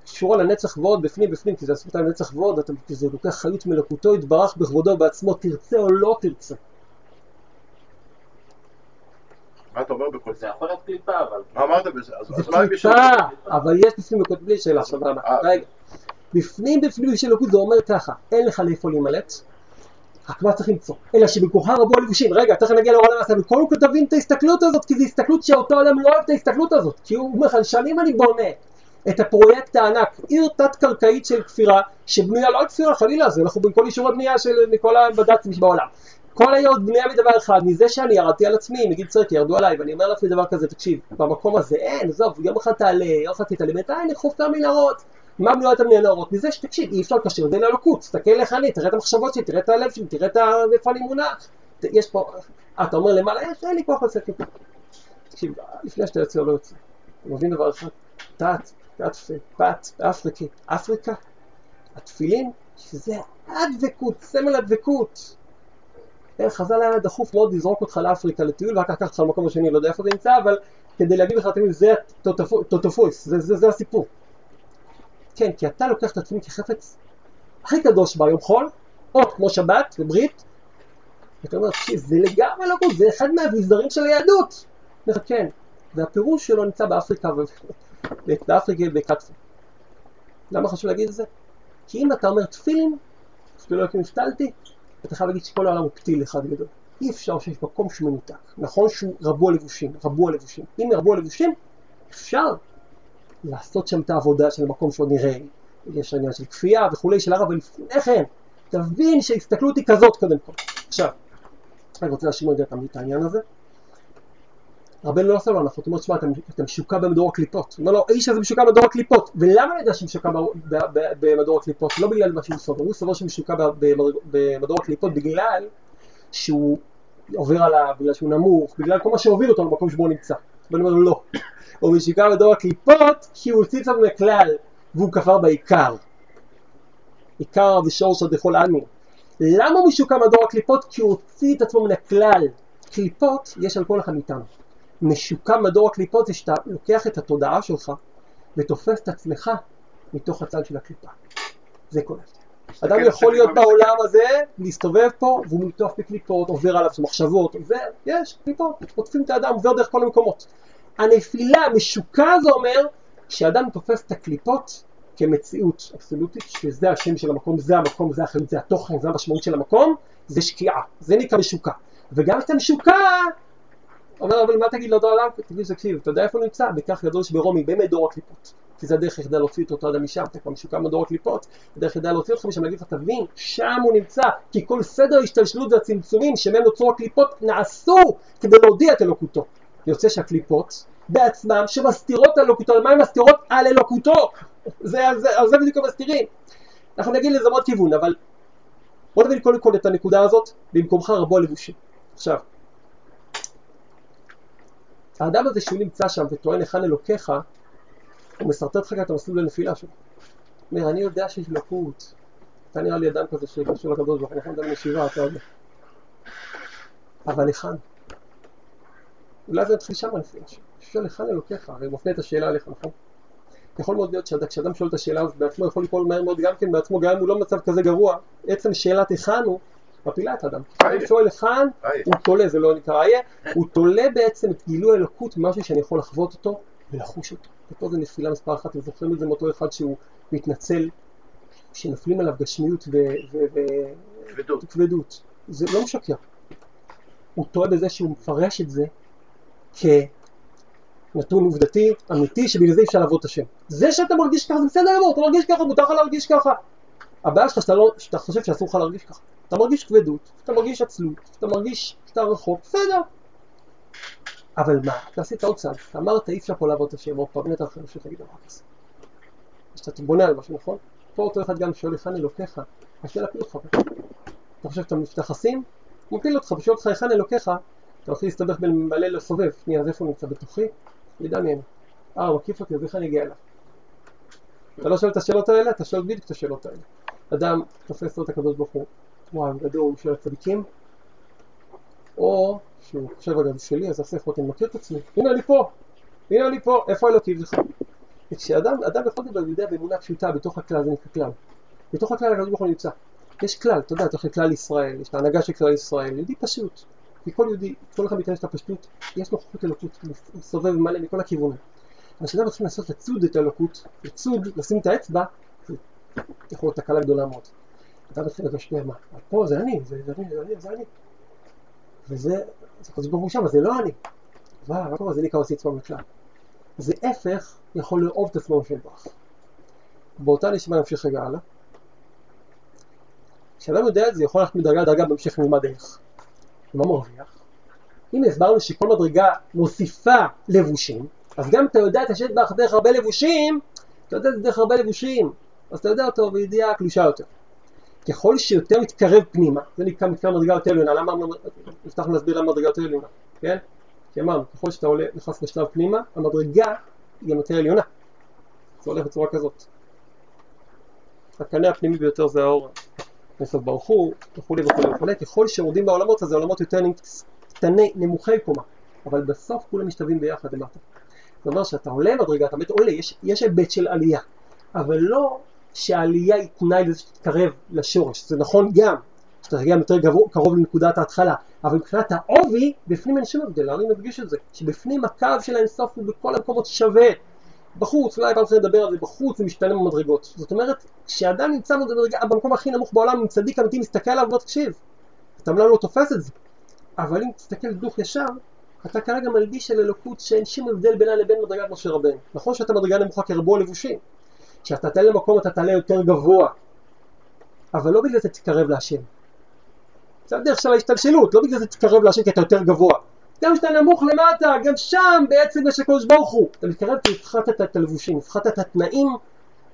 קשורה לנצח ועוד בפנים בפנים, כי זה השפתה לנצח ועוד, אתה, כי זה לוקח חיות מלאכותו, יתברך בכבודו בעצמו, תרצה או לא תרצה. מה אתה אומר בכל זה זה? יכול להיות קליפה, אבל... מה אמרת בזה? אז זה אז מה אם יש... קליפה, אבל יש בפנים אלוקות בלי שאלה עכשיו למה. אה. רגע. בפנים בפנים יש אלוקות זה אומר ככה, אין לך לאיפה להימלט, מה צריך למצוא? אלא שבכוחה רבו הלבושים. רגע, תכף נגיע לעולם המעשה, וקודם כל תבין את ההסתכלות הזאת, כי זו הסתכלות שאותו אדם לא אוהב את ההסתכלות הזאת. כי הוא אומר שנים אני בונה את הפרויקט הענק, עיר תת-קרקעית של כפירה, שבנויה לא על כפירה, חלילה, זה אנחנו בכל אישורי בנייה של מכל הבד"צים שבעולם. כל העיר בנויה מדבר אחד, מזה שאני ירדתי על עצמי, מגיל צרק ירדו עליי, ואני אומר לעצמי דבר כזה, תקשיב, במקום הזה אין, עזוב, יום אחד תעלה, יום אחד תתעלם, בינתיים נחוף כמה מנהרות. מה בנויה את המנהרות? מזה שתקשיב, אי אפשר לקשר את זה לאלוקות, תסתכל איך אני, תראה את המחשבות שלי, תראה את הלב שלי, תראה את איפה אני מונח. יש פה, אה, אתה אומר למעלה, יש, אין לי כוח לצאת מפה. תקשיב, לפני שאתה יוצא או לא יוצא, אתה מבין דבר אחד? תת, תת, פת, אפריקי, אפריקה, התפילין, שזה הדבקות, סמל הדבקות. אה, חז"ל היה דחוף מאוד לזרוק אותך לאפריקה לטיול ואחר כך לקחת אותך למקום השני, לא יודע איפה זה נמצא, אבל כדי להגיד לך תמיד זה זה, זה הסיפור. כן, כי אתה לוקח את עצמי כחפץ הכי קדוש ביום חול, או כמו שבת וברית, ואתה אומר, תקשיב, זה לגמרי לא גוד, זה אחד מהאביזרים של היהדות. אומר, כן, והפירוש שלו נמצא באפריקה, באפריקה ובקטפה. למה חשוב להגיד את זה? כי אם אתה אומר תפילין, אפילו לא נפתלתי, אתה חייב להגיד שכל העולם הוא פתיל אחד גדול. אי אפשר שיש מקום שהוא מנותק. נכון שהוא רבו הלבושים, רבו הלבושים. אם ירבו הלבושים, אפשר לעשות שם את העבודה של המקום שעוד נראה. יש עניין של כפייה וכולי של הרב, אבל לפני כן, תבין שההסתכלות היא כזאת קודם כל. עכשיו, אני רוצה להשאיר רגע את העניין הזה. רבנו לא עשה לו הנחות, הוא אומר, תשמע, אתה, משוקע במדור הקליפות. הוא אומר לו, האיש הזה משוקע במדור הקליפות. ולמה אני יודע שהוא משוקע במדור הקליפות? לא בגלל מה שהוא סובר, הוא סובר שהוא משוקע במדור הקליפות בגלל שהוא עובר עליו, בגלל שהוא נמוך, בגלל כל מה שהוביל אותו למקום שבו הוא נמצא. ואני אומר לו, לא. הוא משוקע במדור הקליפות כי הוא הוציא עצמו מהכלל, והוא כפר בעיקר. עיקר ושורש דכל עלמין. למה הוא משוקע במדור הקליפות? כי הוא הוציא את עצמו מן הכלל. קליפות יש על כל אחד מאיתנו. משוקע מדור הקליפות זה שאתה לוקח את התודעה שלך ותופס את עצמך מתוך הצד של הקליפה. זה כל ההבדל. אדם יכול להיות. בעולם הזה, להסתובב פה, והוא מוטף בקליפות, עובר עליו מחשבות, עובר, יש קליפות, חוטפים את האדם, עובר דרך כל המקומות. הנפילה, משוקע זה אומר שאדם תופס את הקליפות כמציאות אבסולוטית, שזה השם של המקום, זה המקום, זה החיות, זה התוכן, זה המשמעות של המקום, זה שקיעה, זה נקרא משוקע. וגם כשאתה משוקע, אומר אבל מה תגיד לאותו אדם? תגיד תקשיב, אתה יודע איפה הוא נמצא? בכך גדול שברומי, באמת דור הקליפות. כי זה הדרך היחידה להוציא את אותו אדם משם, אתה כבר משוקע מדור הקליפות, הדרך היחידה להוציא אותך משם, להגיד לך תבין, שם הוא נמצא, כי כל סדר ההשתלשלות והצמצומים שמהם נוצרו הקליפות נעשו כדי להודיע את אלוקותו. יוצא שהקליפות בעצמם שמסתירות את אלוקותו, מה הן מסתירות? על אלוקותו, זה, על זה, על זה בדיוק הם מסתירים. אנחנו נגיד לזה עוד כיוון, אבל בוא נבין קודם כל את הנקודה הזאת במקומך רבו הלבושים. עכשיו, האדם הזה שהוא נמצא שם וטוען היכן אלוקיך, הוא מסרטט לך את המסלול לנפילה שלו. אומר, אני יודע שיש אלוקות, אתה נראה לי אדם כזה שקשור לקדוש ברוך הוא, אני יכול לדבר בישיבה, אתה יודע. אבל היכן? אולי זה יתחיל שם הנפילה שלו. שואל היכן אלוקיך, הרי מפנה את השאלה אליך, נכון? יכול מאוד להיות שכשאדם שואל את השאלה הזאת בעצמו יכול ליפול מהר מאוד גם כן בעצמו, גם אם הוא לא במצב כזה גרוע, עצם שאלת היכן הוא, מפילה את האדם. כשאדם שואל היכן, הוא תולה, זה לא נקרא איה, הוא תולה בעצם את גילוי האלוקות משהו שאני יכול לחוות אותו ולחוש אותו. ופה זה נפילה מספר אחת, אתם זוכרים את זה מאותו אחד שהוא מתנצל, שנופלים עליו גשמיות כבדות. וכבדות. זה לא משקר. הוא טועה בזה שהוא מפרש את זה כנתון עובדתי, אמיתי, שבגלל זה אי אפשר לעבוד את השם. זה שאתה מרגיש ככה זה בסדר גמור, אתה מרגיש ככה, מותר לך להרגיש ככה. הבעיה שלך שאתה, לא, שאתה חושב שאסור לך להרגיש ככה. אתה מרגיש כבדות, אתה מרגיש עצלות, אתה מרגיש שאתה רחוק, בסדר. אבל מה, אתה עשית עוד צעד, אתה אמרת אי אפשר פה לעבוד את השם, עוד פעם, אחר שלך להגיד דבר כזה. שאתה בונה על משהו, נכון? פה אותו אחד גם שואל היכן אלוקיך, השאלה להפיל אותך. אתה חושב שאתה מתייחסים? הוא מפיל אותך, ושואל אותך היכן אלוקיך, אתה מתחיל להסתבך בין מלא לסובב, שנייה, אז איפה הוא נמצא? בתוכי? ידע מי אני. אה, הוא מקיף אותי, אז איך אני אגיע אליו? אתה לא שואל את השאלות האלה, אתה שואל בדיוק את השאלות האלה. אדם תופס לו את הקדוש ברוך הוא, וואו, גדול, הוא שואל צדיקים, או שהוא חושב זה שלי, אז עושה איפה אני מכיר את עצמי, הנה אני פה, הנה אני פה, איפה אלוקים שלך? וכשאדם אדם יכול לדבר, יודע באמונה פשוטה, בתוך הכלל, זה נקרא כלל. בתוך הכלל הקדוש ברוך הוא נמצא. יש כלל, אתה יודע, בתוך כלל ישראל, יש את ההנהגה של כלל ישראל, יהודי פשוט. כי כל יהודי, כל אחד מתכנס לפשטות, יש נוכחות אלוקות, הוא מסובב מלא מכל הכיוונים. אבל כשאדם מתחיל לעשות לצוד את האלוקות, לצוד, לשים את האצבע, זה יכול להיות תקלה גדולה מאוד. אתה מתחיל לגשת מה, פה זה אני, זה אני, זה אני, זה אני. וזה, זה חוזר ברור שם, זה לא אני. מה, מה קורה? זה נקרא עושה עצמו מכלל. זה הפך יכול לאהוב את עצמו של ברוך. באותה נשימה נמשיך רגע הלאה. כשאדם יודע את זה, יכול ללכת מדרגה לדרגה בהמשך ללמד איך. מה מרוויח? הנה הסברנו שכל מדרגה מוסיפה לבושים, אז גם אתה יודע את השט באך דרך הרבה לבושים, אתה יודע את זה דרך הרבה לבושים, אז אתה יודע אותו בידיעה קלושה יותר. ככל שיותר מתקרב פנימה, זה נקרא מתקרב מדרגה יותר עליונה, למה הבטחנו להסביר למה מדרגה יותר עליונה, כן? כי אמרנו, ככל שאתה עולה, נכנס לשלב פנימה, המדרגה היא גם יותר עליונה. זה הולך בצורה כזאת. הקנה הפנימי ביותר זה האור, נסוף ברוך הוא, וכולי וכולי וכולי, ככל שיורדים בעולמות, אז זה עולמות יותר קטני, נמוכי קומה, אבל בסוף כולם משתווים ביחד למטה. זאת אומרת שאתה עולה מדרגה, אתה באמת עולה, יש, יש היבט של עלייה, אבל לא שהעלייה היא תנאי לזה שתתקרב לשורש, זה נכון גם, שאתה תגיע יותר גבוה, קרוב לנקודת ההתחלה, אבל מבחינת העובי, בפנים אין שום הבדל, אני מדגיש את זה, שבפנים הקו של האינסוף הוא בכל המקומות שווה, בחוץ, אולי פעם אחרת לדבר על זה, בחוץ זה משתנה במדרגות, זאת אומרת, כשאדם נמצא במדרגה, במקום הכי נמוך בעולם, עם צדיק אמיתי, מסתכל עליו, בוא תקשיב, אתה אומנם לא תופס את זה, אבל אם תסתכל דוך ישר, אתה כרגע מלביש על אלוקות שאין שום הבדל בינה לבין מדרגת משה רבנו. נכון שאתה מדרגה נמוכה כרבו הלבושים. כשאתה תעלה למקום אתה תעלה יותר גבוה. אבל לא בגלל זה תתקרב להשם. זה הדרך של ההשתלשלות, לא בגלל זה תתקרב להשם כי אתה יותר גבוה. גם כשאתה נמוך למטה, גם שם בעצם יש הקדוש ברוך הוא. אתה מתקרב כי הפחתת את הלבושים, הפחתת את התנאים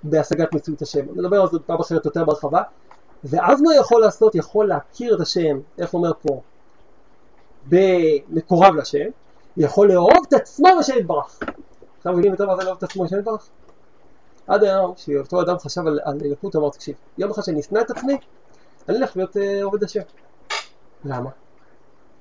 בהשגת מציאות השם. נדבר על זה פעם אחרת יותר בהרחבה. ואז מה יכול לעשות? יכול להכיר את השם, איך אומר פה? במקורב לשם, יכול לאהוב את עצמו ושם יתברך. עכשיו מבינים יותר מה זה לאהוב את עצמו ושם יתברך? עד היום, שאותו אדם חשב על, על אלוקות, אמר, תקשיב, יום אחד שאני אשנא את עצמי, אני אלך להיות אה, עובד השם. למה?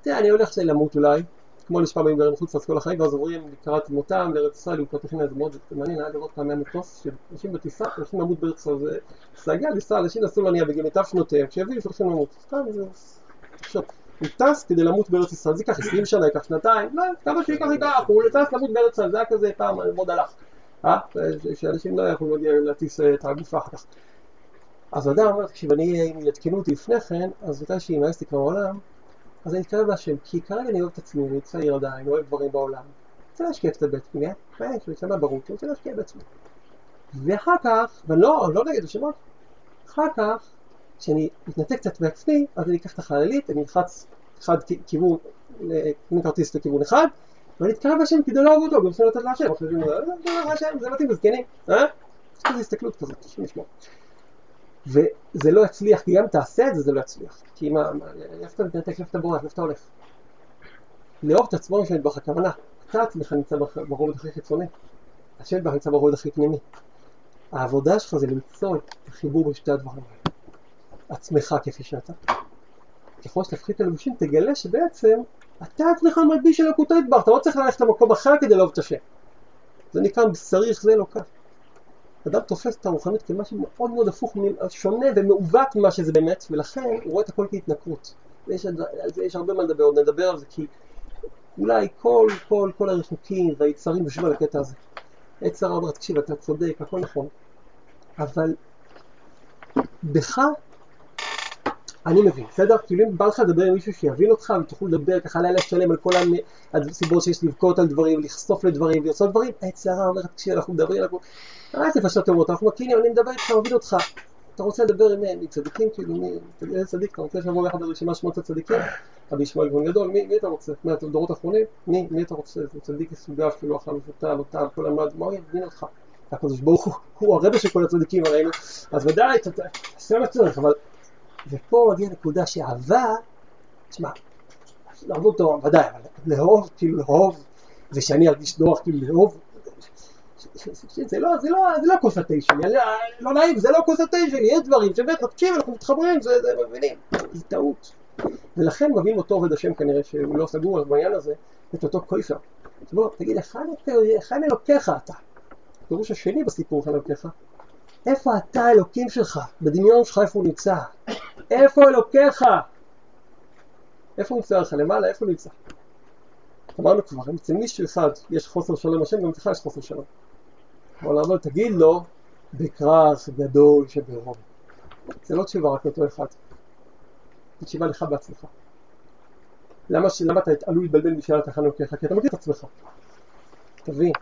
תראה, אני הולך למות אולי, כמו לשפע באים גרים חוץ כל החיים, ואז עוברים לקראת מותם לארץ ישראל, למקומות הכי זה מאוד מעניין, היה לראות פעם מהמטוס, שאנשים בטיסה הולכים למות בארץ ישראל, זה סגל, לנסוע, אנשים נסעו לענייה בגיל מיטב שנותיהם, כשיביאו שהולכים למות. סתם, זה... עכשיו, הוא טס כדי למות בארץ ישראל, זה ייקח 20 שנה, ייקח שנתיים, לא, כמה שייקח ייקח, הוא טס למות בארץ ישראל, זה היה כזה פעם, מאוד הלך. אה? שאנשים לא יכולים להטיס את הגופה אחר כך. אז אדם אומר, תקשיב, אני, אם יתקנו אותי לפני כן, אז בגלל שימאס לי כבר בעולם, אז אני אתקרב להשם, כי כרגע אני אוהב את עצמי, אני צעיר עדיין, אוהב דברים בעולם. רוצה להשקיע קצת בעצמי, אה? מה יש לי? שמה אני רוצה להשקיע בעצמי. ואחר כך, ולא, לא נגד השמות, אחר כך, כשאני מתנתק קצת בעצמי, אז אני אקח את החללית, אני אלחץ אחד כיוון, קנה כרטיס לכיוון אחד, ולהתקרב להשם כדי לאהוב אותו, גם צריכים לתת להשם, אחרי זה, מתאים לזקנים, אה? יש כזה הסתכלות כזאת, תשמעו לשמוע. וזה לא יצליח, כי גם תעשה את זה, זה לא יצליח. כי מה, איפה אתה מתנתק, איפה אתה בורח, איפה אתה הולך? לאהוב את עצמו יש לדבך הכוונה. אתה עצמך נמצא ברובד הכי חיצוני, השם יתברך נמצא ברובד הכי פנימי. העבודה שלך זה למצוא את החיבור בין שתי הדברים האלה. עצמך כפי שאתה. ככל שתפחית את הלבושים תגלה שבעצם אתה עצמך מלביש אלוקותו יתברך, אתה לא צריך ללכת למקום אחר כדי לאהוב את השם. זה נקרא בשריך זה אלוקה. אדם תופס את הרוחנית כמשהו מאוד מאוד הפוך, שונה ומעוות ממה שזה באמת, ולכן הוא רואה את הכל כהתנכרות. ויש על זה יש הרבה מה לדבר, עוד נדבר על זה, כי אולי כל, כל, כל הריחוקים והיצרים יושבים על הקטע הזה. הרע אומר, תקשיב, אתה צודק, הכל נכון, אבל בך אני מבין, בסדר? כאילו אם בא לך לדבר עם מישהו שיבין אותך ותוכלו לדבר ככה לילה שלם על כל הסיבות שיש לבכות על דברים, לחשוף לדברים ולעשות דברים, העץ הרע אומר, תקשיב, אנחנו מדברים, אנחנו... אל תפשט תאומות, אנחנו מכירים, אני מדבר איתך, מבין אותך. אתה רוצה לדבר עם מי צדיקים, כאילו מי, איזה צדיק, אתה רוצה שנבוא ביחד לרשימה שמות הצדיקים? רבי ישמעאל גאון גדול, מי, מי אתה רוצה? מה, אתם דורות אחרונים? מי, מי אתה רוצה? זה צדיק מסוגף, כאילו ופתה, לא טעם, כל המד, מה הוא יבין אותך? הקדוש ברוך הוא, הרבה של כל הצדיקים הראינו, אז ודאי, תעשה מה שצריך, אבל... ופה מגיעה נקודה שאהבה, תשמע, לאהוב אותו ודאי, אבל לאהוב, כאילו לאהוב, ושאני ארגיש נוח, כאילו לאהוב, זה לא, זה לא, זה לא כוס אני- לא נעים, זה לא כוס יש דברים שבטח, תקשיב, אנחנו מתחברים, זה, זה, מבינים, זה טעות. ולכן מביאים אותו עובד השם כנראה שהוא לא סגור על בעניין הזה, את אותו קויפר. אז בוא, תגיד, היכן אלוקיך אתה? הפירוש השני בסיפור היכן אלוקיך, איפה אתה האלוקים שלך? בדמיון שלך איפה הוא נמצא? איפה אלוקיך? איפה נמצא לך? למעלה, איפה נמצא? אמרנו כבר, אם אצל מישהו אחד יש חוסר שלום השם, גם אצלך יש חוסר שלום. אבל אבל תגיד לו, בכרך גדול שברום. זה לא תשובה רק לאותו אחד. זו תשובה לך בעצמך. למה, ש... למה אתה עלול להתבלבל בשאלת היכן אלוקיך? כי אתה מכיר את עצמך. תבין,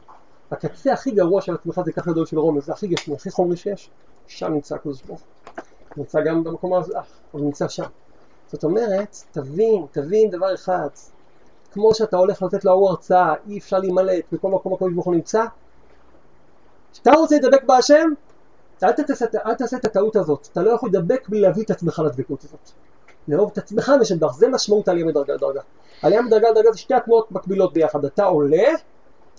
הקצה הכי גרוע של עצמך זה כך גדול של רומז, זה הכי גשמי, הכי חומרי שיש, שם נמצא הקדוש ברוך הוא. נמצא גם במקום הזה, אה, אבל נמצא שם. זאת אומרת, תבין, תבין דבר אחד, כמו שאתה הולך לתת להוא הרצאה, אי אפשר להימלט, בכל מקום הקדוש ברוך הוא נמצא, כשאתה רוצה לדבק בהשם, אל תעשה, אל תעשה את הטעות הזאת, אתה לא יכול לדבק בלי להביא את עצמך לדבקות הזאת. לאהוב את עצמך משדבך, זה משמעות העלייה מדרגה לדרגה. עלייה מדרגה לדרגה זה שתי התנועות מקבילות ביחד, אתה עולה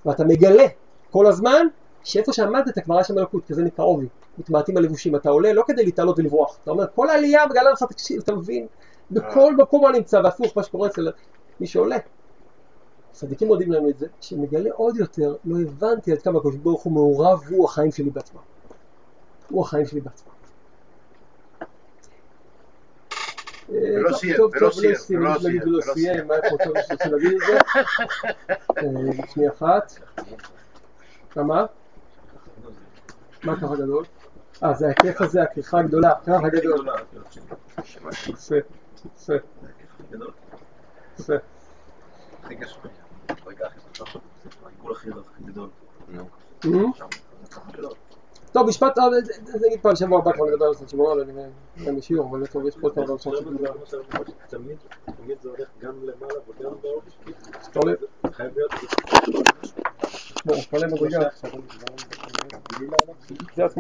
ואתה מגלה כל הזמן שאיפה שעמדת כבר היה שם אלוקות, כי זה נקרא עובי, מתמעטים הלבושים, אתה עולה לא כדי להתעלות ולברוח, אתה אומר כל העלייה מגלה לך, תקשיב, אתה מבין, בכל מקום אני נמצא, והפוך מה שקורה אצל מי שעולה. צדיקים מודים לנו את זה, שמגלה עוד יותר, לא הבנתי עד כמה הקדוש ברוך הוא מעורב, הוא החיים שלי בעצמם. הוא החיים שלי בעצמם. ולא טוב, סיים, טוב, ולא טוב, לא סיים, ולא סיים, ולא ולא סיים, מה יש עוד שרוצה להגיד את זה? אה, שנייה אחת. מה? מה ככה גדול? אה, זה הכיף הזה, הכריכה הגדולה, ככה גדול. יפה, יפה, יפה. טוב, משפט, אה, זה- נגיד פעם שבוע הבא כבר נדבר על זה, שבוע הבא אין לי שיעור, אבל יש פה כמה דברים שרציתי לדבר. תמיד זה הולך גם למעלה וגם באופן. חייב להיות Сейчас мы